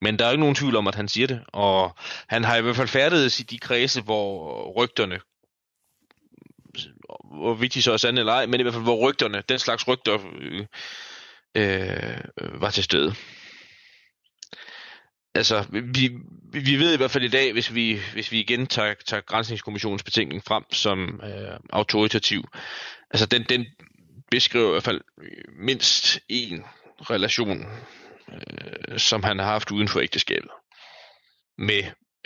Speaker 2: Men der er ikke nogen tvivl om, at han siger det, og han har i hvert fald færdedes i de kredse, hvor rygterne, hvor vigtigt så er sande eller ej, men i hvert fald hvor rygterne, den slags rygter, øh, øh, var til stede. Altså, vi, vi ved i hvert fald i dag, hvis vi, hvis vi igen tager, tager Grænsningskommissionens betænkning frem som øh, autoritativ, altså den, den beskriver i hvert fald mindst en relation, øh, som han har haft uden for ægteskabet. Med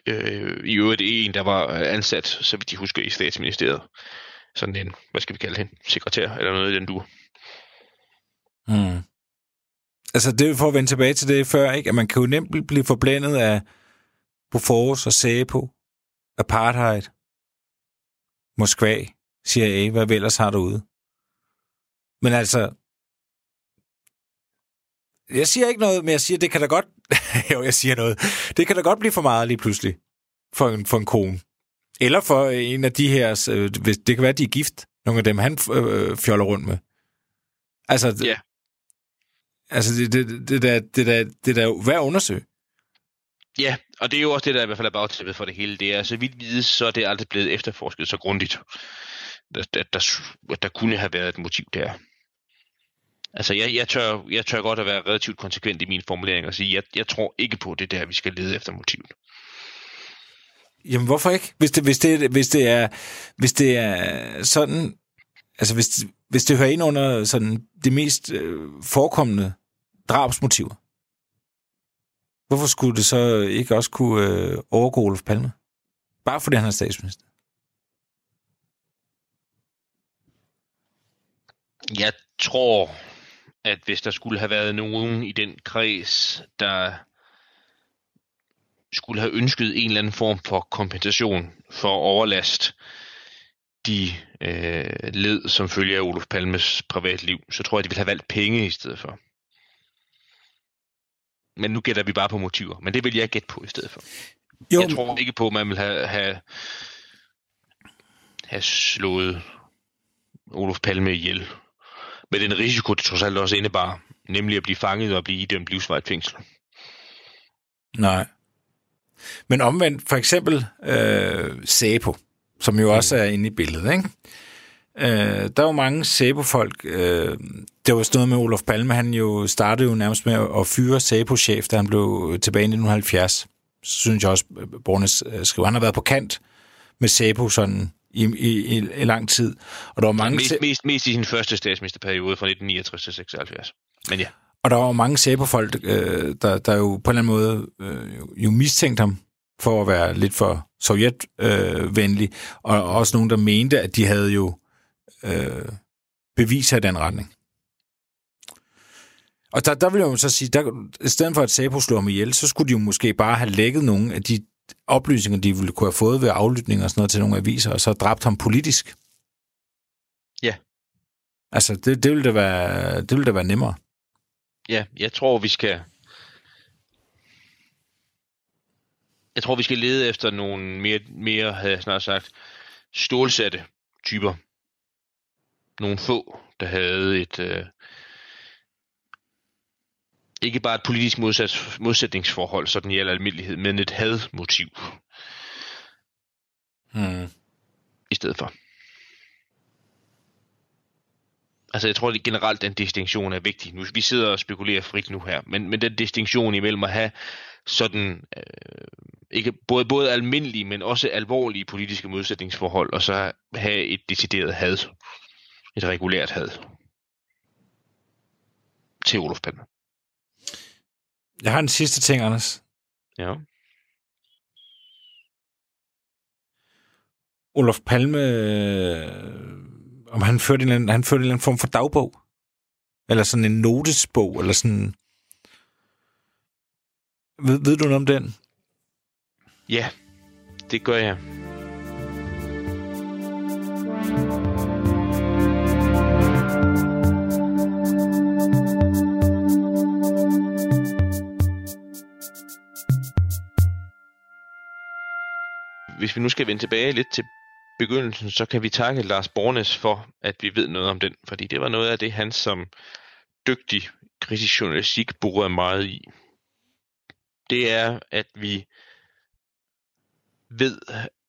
Speaker 2: øh, i øvrigt en, der var ansat, så vidt de husker, i statsministeriet. Sådan en, hvad skal vi kalde hende, sekretær, eller noget i den du.
Speaker 1: Mm. Altså, det er for at vende tilbage til det før, ikke? At man kan jo nemt blive forblændet af Bofors og Sæbo, apartheid, Moskva, CIA, hvad vi ellers har derude. Men altså, jeg siger ikke noget, men jeg siger, det kan da godt... jo, jeg siger noget. Det kan da godt blive for meget lige pludselig for en, for en kone. Eller for en af de her... Øh, det kan være, de er gift. Nogle af dem, han øh, fjoller rundt med. Altså,
Speaker 2: Ja.
Speaker 1: altså det, det, det, der, det, der, det der værd at undersøge.
Speaker 2: Ja, og det er jo også det, der i hvert fald er bagtæppet for det hele. Det er, så vidt vides, så er det aldrig blevet efterforsket så grundigt, at der, der, der kunne have været et motiv der. Altså, jeg, jeg, tør, jeg tør godt at være relativt konsekvent i min formulering og sige, jeg, jeg tror ikke på det der, vi skal lede efter motivet.
Speaker 1: Jamen, hvorfor ikke? Hvis det, hvis det, hvis det, er, hvis det er sådan... Altså, hvis, hvis det hører ind under sådan det mest øh, forekommende drabsmotiver, hvorfor skulle det så ikke også kunne øh, overgå Olof Palme? Bare fordi han er statsminister.
Speaker 2: Jeg tror, at hvis der skulle have været nogen i den kreds, der skulle have ønsket en eller anden form for kompensation for overlast, de øh, led som følge af Olof Palmes privatliv, så tror jeg, de ville have valgt penge i stedet for. Men nu gætter vi bare på motiver, men det vil jeg gætte på i stedet for.
Speaker 1: Jo,
Speaker 2: Jeg tror ikke på, at man vil have, have, have slået Olof Palme ihjel. Med den risiko, det trods alt også indebar, nemlig at blive fanget og blive idømt livsvarigt fængsel.
Speaker 1: Nej. Men omvendt, for eksempel øh, Sæpo, som jo også er inde i billedet, ikke? Øh, der var mange Sæbo-folk. Øh, det var sådan noget med Olof Palme. Han jo startede jo nærmest med at fyre Sæbo-chef, da han blev tilbage i 1970. Så synes jeg også, Bornes øh, skriver, han har været på kant med Sæbo sådan i, i, i, i lang tid. Og der var mange...
Speaker 2: Mest, mest, mest i sin første statsministerperiode fra 1969 til 76. Men ja.
Speaker 1: Og der var mange Sæbo-folk, øh, der, der jo på en eller anden måde øh, jo mistænkte ham for at være lidt for sovjetvenlig, øh, og også nogen, der mente, at de havde jo øh, beviser i den retning. Og der, der vil jeg jo så sige, der, i stedet for at Sæbo slår ham ihjel, så skulle de jo måske bare have lækket nogle af de oplysninger, de ville kunne have fået ved aflytning og sådan noget til nogle aviser, og så dræbt ham politisk.
Speaker 2: Ja.
Speaker 1: Altså, det, det ville da være, det ville da være nemmere.
Speaker 2: Ja, jeg tror, vi skal... Jeg tror, vi skal lede efter nogle mere, mere havde jeg snart sagt, stålsatte typer. Nogle få, der havde et... Øh, ikke bare et politisk modsat, modsætningsforhold, sådan i al almindelighed, men et hadmotiv.
Speaker 1: Hmm.
Speaker 2: I stedet for. Altså, jeg tror at generelt, den distinktion er vigtig. Nu, vi sidder og spekulerer frit nu her, men, men den distinktion imellem at have sådan, øh, ikke både, både almindelige, men også alvorlige politiske modsætningsforhold, og så have et decideret had. Et regulært had. Til Olof Palme.
Speaker 1: Jeg har en sidste ting, Anders.
Speaker 2: Ja.
Speaker 1: Olof Palme, øh, om han førte, en, han førte en eller anden form for dagbog? Eller sådan en notesbog, eller sådan... Ved, ved du noget om den?
Speaker 2: Ja, det gør jeg. Hvis vi nu skal vende tilbage lidt til begyndelsen, så kan vi takke Lars Bornes for, at vi ved noget om den. Fordi det var noget af det, han som dygtig kritisk journalistik burde meget i. Det er, at vi ved,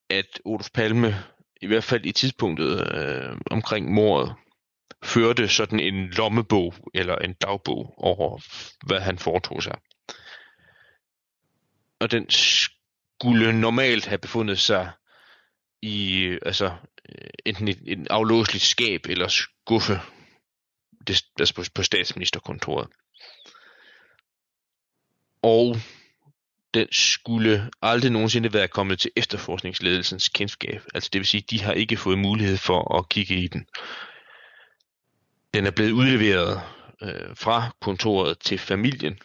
Speaker 2: at Olof Palme, i hvert fald i tidspunktet øh, omkring mordet, førte sådan en lommebog eller en dagbog over, hvad han foretog sig. Og den skulle normalt have befundet sig i øh, altså øh, enten et, et aflåseligt skab eller skuffe det, altså på, på statsministerkontoret. Og den skulle aldrig nogensinde være kommet til efterforskningsledelsens kendskab. Altså det vil sige, de har ikke fået mulighed for at kigge i den. Den er blevet udleveret øh, fra kontoret til familien,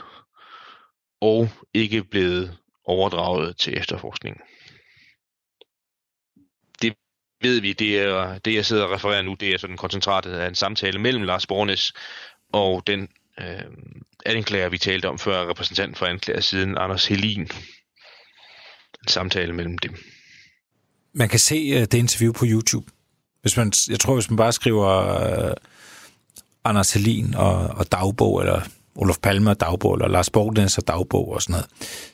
Speaker 2: og ikke blevet overdraget til efterforskningen. Det ved vi, det er det, jeg sidder og refererer nu, det er sådan koncentratet af en samtale mellem Lars Bornes og den øh, anklager, vi talte om før, repræsentant for anklagersiden, Anders Helin. En samtale mellem dem.
Speaker 1: Man kan se uh, det interview på YouTube. Hvis man, jeg tror, hvis man bare skriver uh, Anders Helin og, og dagbog, eller Olof Palme og dagbog, eller Lars Borgnes og dagbog og sådan noget,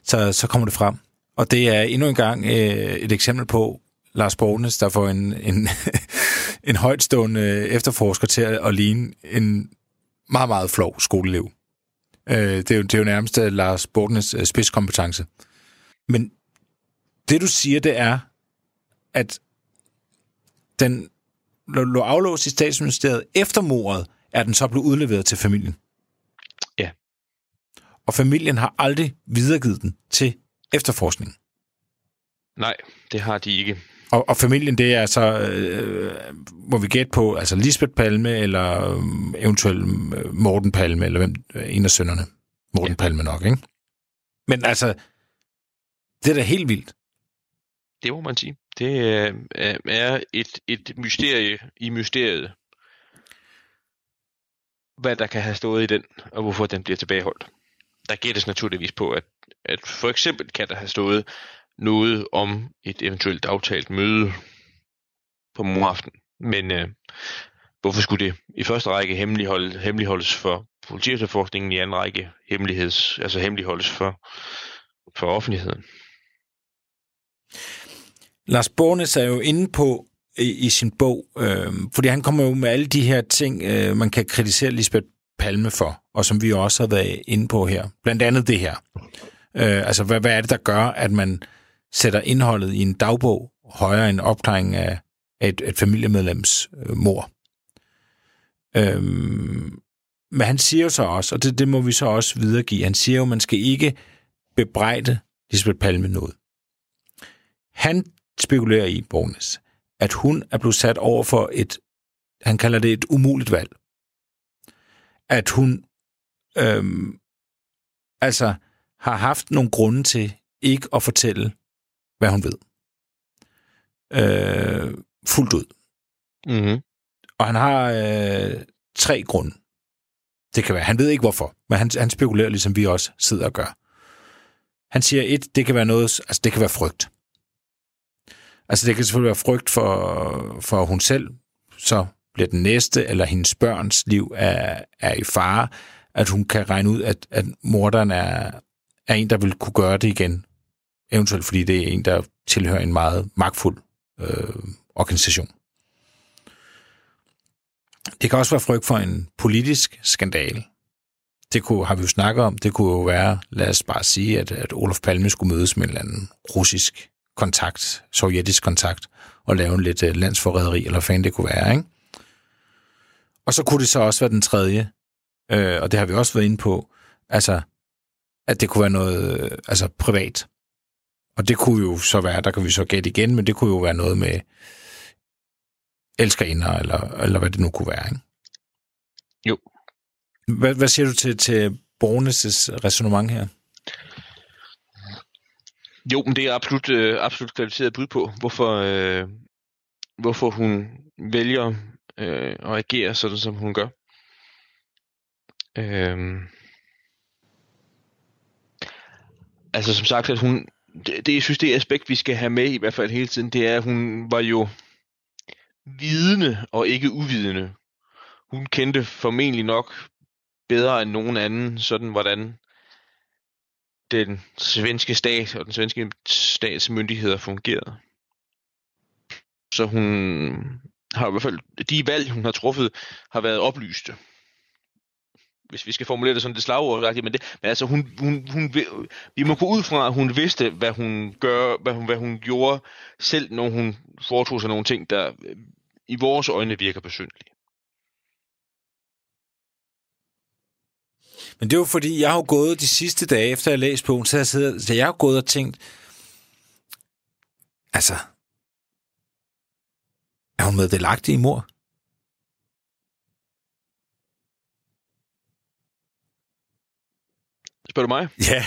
Speaker 1: så, så kommer det frem. Og det er endnu en gang øh, et eksempel på Lars Borgnes, der får en, en, en højtstående efterforsker til at ligne en meget, meget flov skoleelev. Øh, det, er jo, det er jo nærmest øh, Lars Borgnes øh, spidskompetence. Men det, du siger, det er, at den lå aflåst i statsministeriet efter mordet, er den så blevet udleveret til familien.
Speaker 2: Ja.
Speaker 1: Og familien har aldrig videregivet den til efterforskning.
Speaker 2: Nej, det har de ikke.
Speaker 1: Og, og familien, det er altså, øh, må vi gætte på, altså Lisbeth Palme, eller øh, eventuelt Morten Palme, eller hvem, en af sønnerne. Morten ja. Palme nok, ikke? Men altså, det er da helt vildt.
Speaker 2: Det må man sige. Det øh, er et, et mysterie i mysteriet, hvad der kan have stået i den, og hvorfor den bliver tilbageholdt. Der gættes naturligvis på, at, at for eksempel kan der have stået noget om et eventuelt aftalt møde på moraften. Men øh, hvorfor skulle det i første række hemmelighold, hemmeligholdes for politiefterforskningen, i anden række hemmeligheds, altså hemmeligholdes for, for offentligheden?
Speaker 1: Lars Bornes er jo inde på i, i sin bog, øh, fordi han kommer jo med alle de her ting, øh, man kan kritisere Lisbeth Palme for, og som vi også har været inde på her. Blandt andet det her. Øh, altså, hvad, hvad er det, der gør, at man sætter indholdet i en dagbog højere end opklaring af et, et familiemedlems øh, mor? Øh, men han siger jo så også, og det, det må vi så også videregive, han siger jo, at man skal ikke bebrejde Lisbeth Palme noget. Han spekulerer i, Bornes, at hun er blevet sat over for et, han kalder det et umuligt valg. At hun øhm, altså har haft nogle grunde til ikke at fortælle, hvad hun ved. Øh, fuldt ud.
Speaker 2: Mm-hmm.
Speaker 1: Og han har øh, tre grunde. Det kan være, han ved ikke hvorfor, men han, han spekulerer, ligesom vi også sidder og gør. Han siger et, det kan være noget, altså det kan være frygt. Altså det kan selvfølgelig være frygt for, for hun selv, så bliver den næste, eller hendes børns liv er, er i fare, at hun kan regne ud, at, at morderen er, er en, der vil kunne gøre det igen. Eventuelt fordi det er en, der tilhører en meget magtfuld øh, organisation. Det kan også være frygt for en politisk skandal. Det kunne, har vi jo snakket om. Det kunne jo være, lad os bare sige, at, at Olof Palme skulle mødes med en eller anden russisk kontakt, sovjetisk kontakt, og lave en lidt uh, landsforræderi, eller hvad fanden det kunne være, ikke? Og så kunne det så også være den tredje, øh, og det har vi også været inde på, altså, at det kunne være noget øh, altså privat. Og det kunne jo så være, der kan vi så gætte igen, men det kunne jo være noget med elskerinder, eller, eller hvad det nu kunne være, ikke?
Speaker 2: Jo.
Speaker 1: Hvad, hvad siger du til, til Bornes' resonemang her?
Speaker 2: Jo, men det er absolut, øh, absolut kvalificeret bud på, hvorfor, øh, hvorfor hun vælger øh, at agere sådan, som hun gør. Øh, altså som sagt, at hun, det, det, jeg synes, det aspekt, vi skal have med i hvert fald hele tiden, det er, at hun var jo vidende og ikke uvidende. Hun kendte formentlig nok bedre end nogen anden, sådan hvordan den svenske stat og den svenske stats myndigheder fungerede. Så hun har i hvert fald, de valg, hun har truffet, har været oplyste. Hvis vi skal formulere det sådan det slagord, men, det, men altså hun, hun, hun, vi må gå ud fra, at hun vidste, hvad hun gør, hvad hun, hvad hun gjorde, selv når hun foretog sig nogle ting, der øh, i vores øjne virker besyndelige.
Speaker 1: Men det er jo fordi, jeg har jo gået de sidste dage, efter jeg læste bogen, så jeg, sidder, så jeg har gået og tænkt, altså, er hun med delagtig i mor?
Speaker 2: Spørger du mig?
Speaker 1: Ja.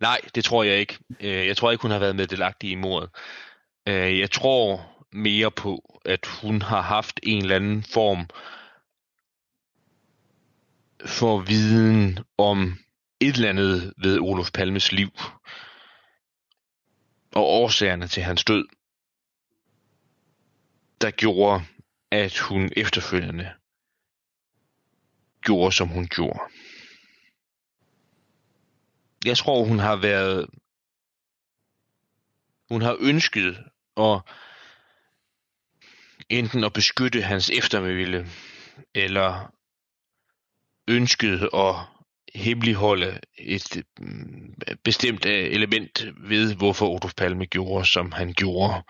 Speaker 2: Nej, det tror jeg ikke. Øh, jeg tror ikke, hun har været med delagtig i mordet. Øh, jeg tror mere på, at hun har haft en eller anden form for viden om et eller andet ved Olof Palmes liv og årsagerne til hans død, der gjorde, at hun efterfølgende gjorde, som hun gjorde. Jeg tror, hun har været... Hun har ønsket at enten at beskytte hans eftermæle, eller ønsket at hemmeligholde et mm, bestemt øh, element ved, hvorfor Olof Palme gjorde, som han gjorde,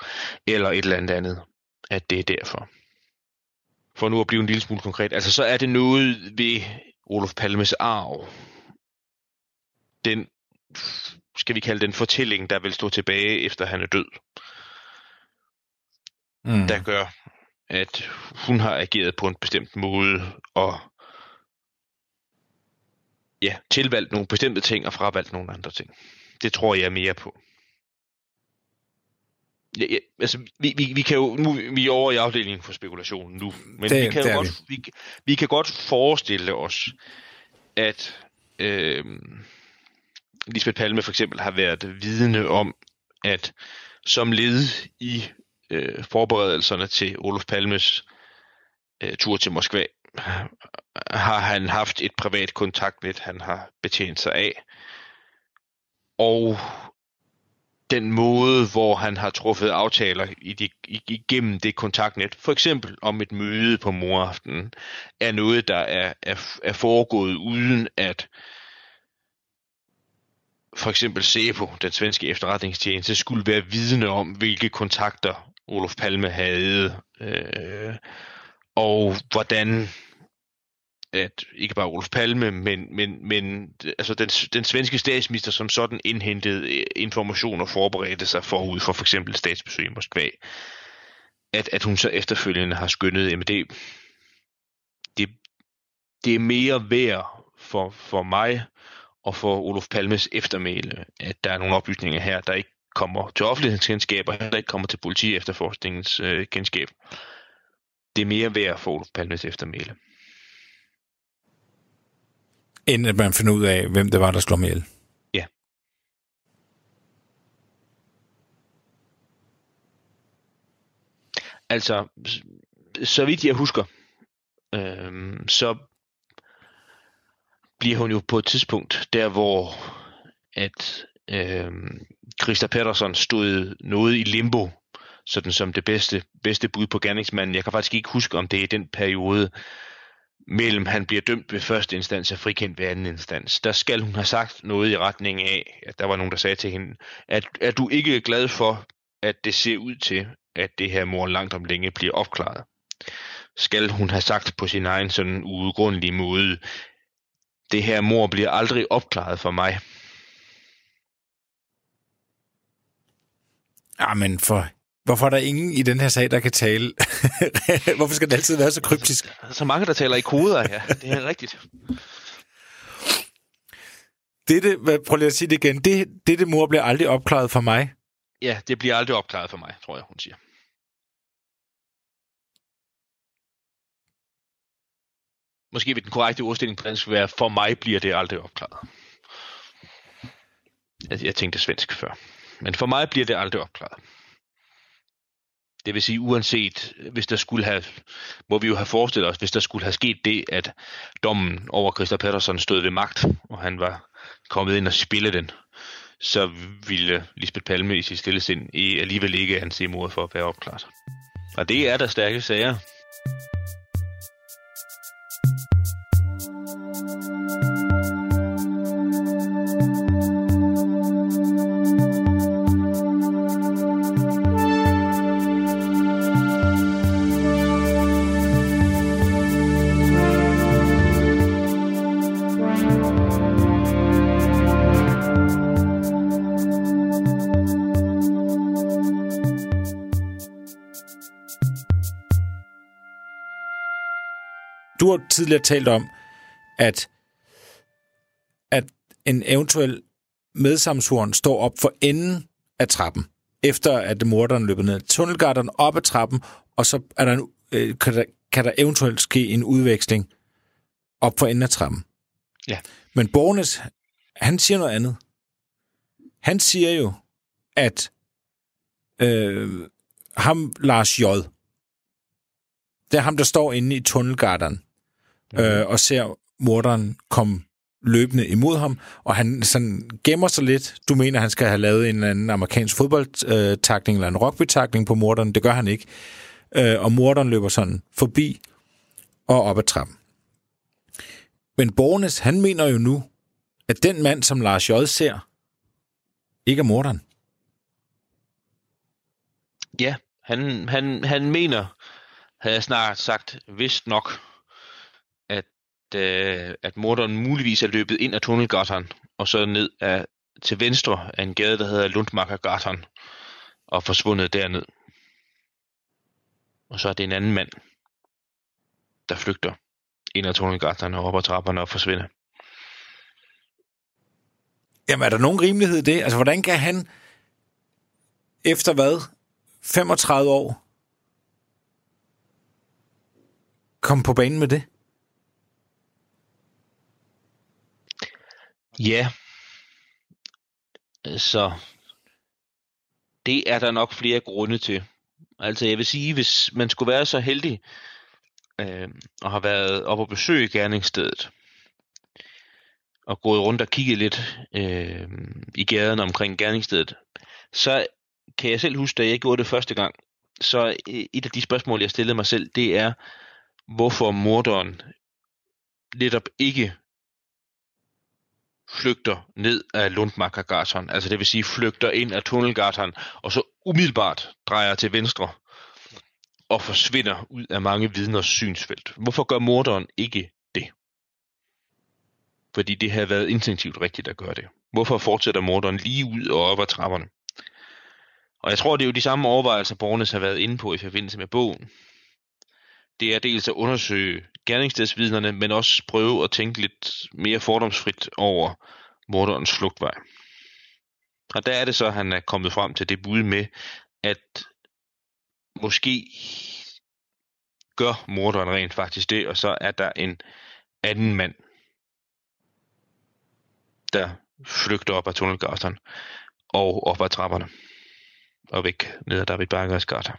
Speaker 2: eller et eller andet andet, at det er derfor. For nu at blive en lille smule konkret, altså så er det noget ved Olof Palmes arv, den, skal vi kalde den fortælling, der vil stå tilbage efter han er død, mm. der gør, at hun har ageret på en bestemt måde, og ja, tilvalgt nogle bestemte ting og fravalgt nogle andre ting. Det tror jeg mere på. Ja, ja, altså, vi, vi, vi kan jo, nu vi er over i afdelingen for spekulation nu, men det, vi, kan jo godt, vi. Vi, vi kan godt forestille os, at øh, Lisbeth Palme for eksempel har været vidne om, at som led i øh, forberedelserne til Olof Palmes øh, tur til Moskva, har han haft et privat kontaktnet, han har betjent sig af. Og den måde, hvor han har truffet aftaler i de, igennem det kontaktnet, for eksempel om et møde på moraften, er noget, der er, er, er foregået uden at for eksempel SEPO, den svenske efterretningstjeneste, skulle være vidne om, hvilke kontakter Olof Palme havde, øh, og hvordan at ikke bare Olof Palme, men, men, men altså den, den svenske statsminister som sådan indhentede øh, information og forberedte sig forud for for eksempel statsbesøg i Moskva, at, at hun så efterfølgende har skyndet, MD. det, det, det er mere værd for, for mig og for Olof Palmes eftermæle, at der er nogle oplysninger her, der ikke kommer til offentlighedens kendskab, og heller ikke kommer til politi efterforskningens øh, kendskab. Det er mere værd for Olof Palmes eftermæle
Speaker 1: end at man finder ud af, hvem det var, der slog ihjel.
Speaker 2: Ja. Altså, så vidt jeg husker, øh, så bliver hun jo på et tidspunkt der, hvor at øh, Christa Pettersson stod noget i limbo, sådan som det bedste, bedste bud på gerningsmanden. Jeg kan faktisk ikke huske, om det er i den periode, mellem han bliver dømt ved første instans og frikendt ved anden instans, der skal hun have sagt noget i retning af, at der var nogen, der sagde til hende, at er du ikke glad for, at det ser ud til, at det her mor langt om længe bliver opklaret? Skal hun have sagt på sin egen sådan uudgrundelige måde, det her mor bliver aldrig opklaret for mig.
Speaker 1: Jamen, for Hvorfor er der ingen i den her sag, der kan tale? Hvorfor skal det altid være så kryptisk?
Speaker 2: Der er så mange, der taler i koder, ja. Det er rigtigt.
Speaker 1: Dette, prøv lige at sige det igen. Det, dette mor bliver aldrig opklaret for mig.
Speaker 2: Ja, det bliver aldrig opklaret for mig, tror jeg, hun siger. Måske vil den korrekte ordstilling på dansk være, for mig bliver det aldrig opklaret. Jeg, jeg tænkte svensk før. Men for mig bliver det aldrig opklaret. Det vil sige, uanset hvis der skulle have, må vi jo have forestillet os, hvis der skulle have sket det, at dommen over Christa Pettersson stod ved magt, og han var kommet ind og spille den, så ville Lisbeth Palme i sit stille sind alligevel ikke anse mordet for at være opklaret. Og det er der stærke sager.
Speaker 1: Du har tidligere talt om, at, at en eventuel medsamsvoren står op for enden af trappen, efter at morderen løber ned tunnelgarderen op ad trappen, og så er der en, øh, kan, der, kan der eventuelt ske en udveksling op for enden af trappen.
Speaker 2: Ja.
Speaker 1: Men Bornes, han siger noget andet. Han siger jo, at øh, ham, Lars J., det er ham, der står inde i tunnelgarderen. Øh, og ser morderen komme løbende imod ham, og han sådan gemmer sig lidt. Du mener, han skal have lavet en eller anden amerikansk fodboldtakning eller en rugbytakning på morderen. Det gør han ikke. Øh, og morderen løber sådan forbi og op ad trappen. Men Bornes, han mener jo nu, at den mand, som Lars J. ser, ikke er morderen.
Speaker 2: Ja, han, han, han mener, havde jeg snart sagt, vist nok, at, øh, at morderen muligvis er løbet ind af tunnelgatteren, og så ned af, til venstre af en gade, der hedder Lundmarkergatteren, og forsvundet derned. Og så er det en anden mand, der flygter ind af tunnelgatan og op ad trapperne og forsvinder.
Speaker 1: Jamen, er der nogen rimelighed i det? Altså, hvordan kan han efter hvad? 35 år komme på banen med det?
Speaker 2: Ja. Så det er der nok flere grunde til. Altså jeg vil sige, hvis man skulle være så heldig øh, og har været op og besøge gerningsstedet, og gået rundt og kigget lidt øh, i gaden omkring gerningsstedet, så kan jeg selv huske, da jeg gjorde det første gang, så øh, et af de spørgsmål, jeg stillede mig selv, det er, hvorfor morderen netop ikke flygter ned af Lundmarkergatan, altså det vil sige flygter ind af tunnelgatan, og så umiddelbart drejer til venstre og forsvinder ud af mange vidners synsfelt. Hvorfor gør morderen ikke det? Fordi det har været instinktivt rigtigt at gøre det. Hvorfor fortsætter morderen lige ud og op ad trapperne? Og jeg tror, det er jo de samme overvejelser, Bornes har været inde på i forbindelse med bogen. Det er dels at undersøge gerningsstedsvidnerne, men også prøve at tænke lidt mere fordomsfrit over morderens flugtvej. Og der er det så, at han er kommet frem til det bud med, at måske gør morderen rent faktisk det, og så er der en anden mand, der flygter op ad tunnelgasteren og op ad trapperne og væk ned ad David Bergers gata.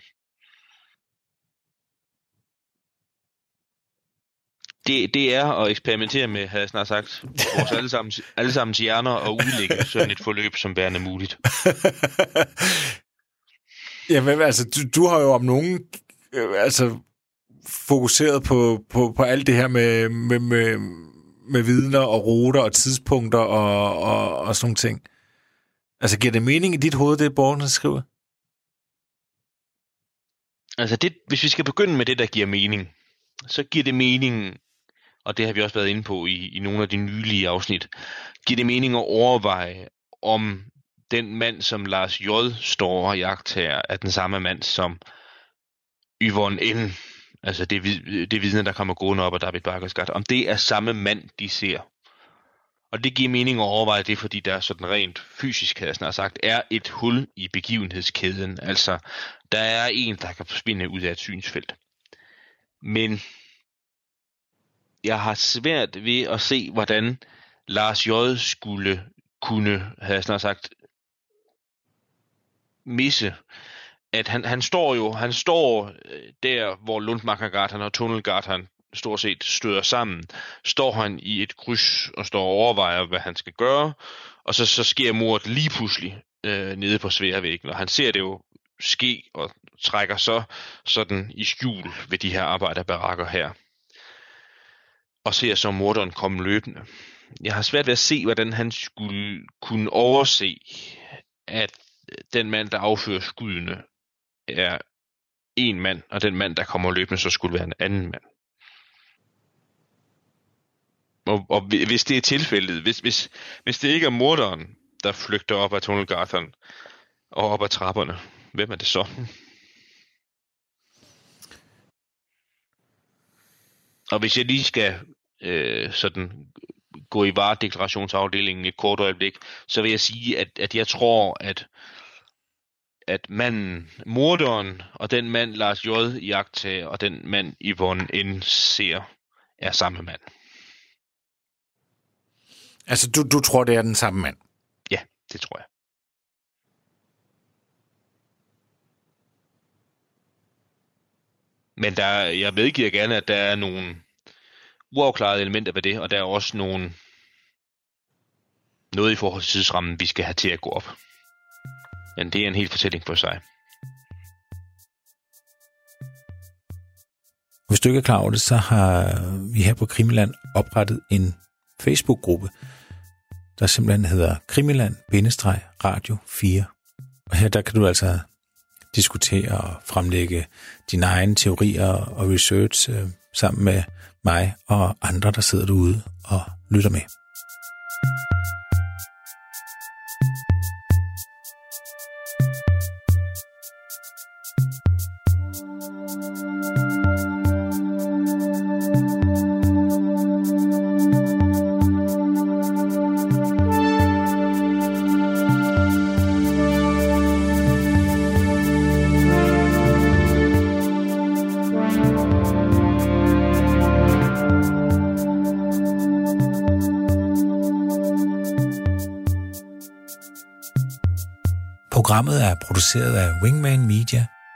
Speaker 2: Det, det er at eksperimentere med, havde jeg snart sagt, vores allesammens, allesammens hjerner og udlægge sådan et forløb som værende muligt.
Speaker 1: Jamen, altså, du, du har jo om nogen øh, altså, fokuseret på, på, på alt det her med, med, med, med vidner og ruter og tidspunkter og, og, og sådan nogle ting. Altså, giver det mening i dit hoved, det borgerne skriver?
Speaker 2: Altså, det, hvis vi skal begynde med det, der giver mening, så giver det mening, og det har vi også været inde på i, i nogle af de nylige afsnit, giver det mening at overveje, om den mand, som Lars J. står og jagter, er den samme mand, som Yvonne N., altså det, det vidne, der kommer gående op af David Bakkers om det er samme mand, de ser. Og det giver mening at overveje det, fordi der sådan rent fysisk, havde jeg snart sagt, er et hul i begivenhedskæden. Altså, der er en, der kan forsvinde ud af et synsfelt. Men jeg har svært ved at se, hvordan Lars J. skulle kunne, havde jeg snart sagt, misse, at han, han står jo, han står øh, der, hvor Lundmarkergatan og Tunnelgatan stort set støder sammen, står han i et kryds og står og overvejer, hvad han skal gøre, og så, så sker mordet lige pludselig øh, nede på sværvæggen, og han ser det jo ske og trækker så sådan i skjul ved de her arbejderbarakker her. Og ser så morderen komme løbende. Jeg har svært ved at se, hvordan han skulle kunne overse, at den mand, der affører skuddene, er en mand, og den mand, der kommer løbende, så skulle være en anden mand. Og, og hvis det er tilfældet, hvis, hvis, hvis det ikke er morderen, der flygter op ad tunnelgatan og op ad trapperne, hvem er det så? Og hvis jeg lige skal øh, sådan gå i varedeklarationsafdelingen et kort øjeblik, så vil jeg sige, at, at jeg tror, at at manden, morderen og den mand Lars J. jagter og den mand Yvonne N. ser, er samme mand.
Speaker 1: Altså, du, du tror, det er den samme mand?
Speaker 2: Ja, det tror jeg. Men der, jeg medgiver gerne, at der er nogle uafklarede elementer ved det, og der er også nogle noget i forhold til tidsrammen, vi skal have til at gå op. Men det er en helt fortælling for sig.
Speaker 1: Hvis du ikke er klar over det, så har vi her på Krimiland oprettet en Facebook-gruppe, der simpelthen hedder Krimiland-Radio 4. Og her der kan du altså diskutere og fremlægge dine egne teorier og research øh, sammen med mig og andre, der sidder derude og lytter med.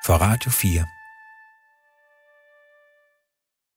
Speaker 1: For Radio 4.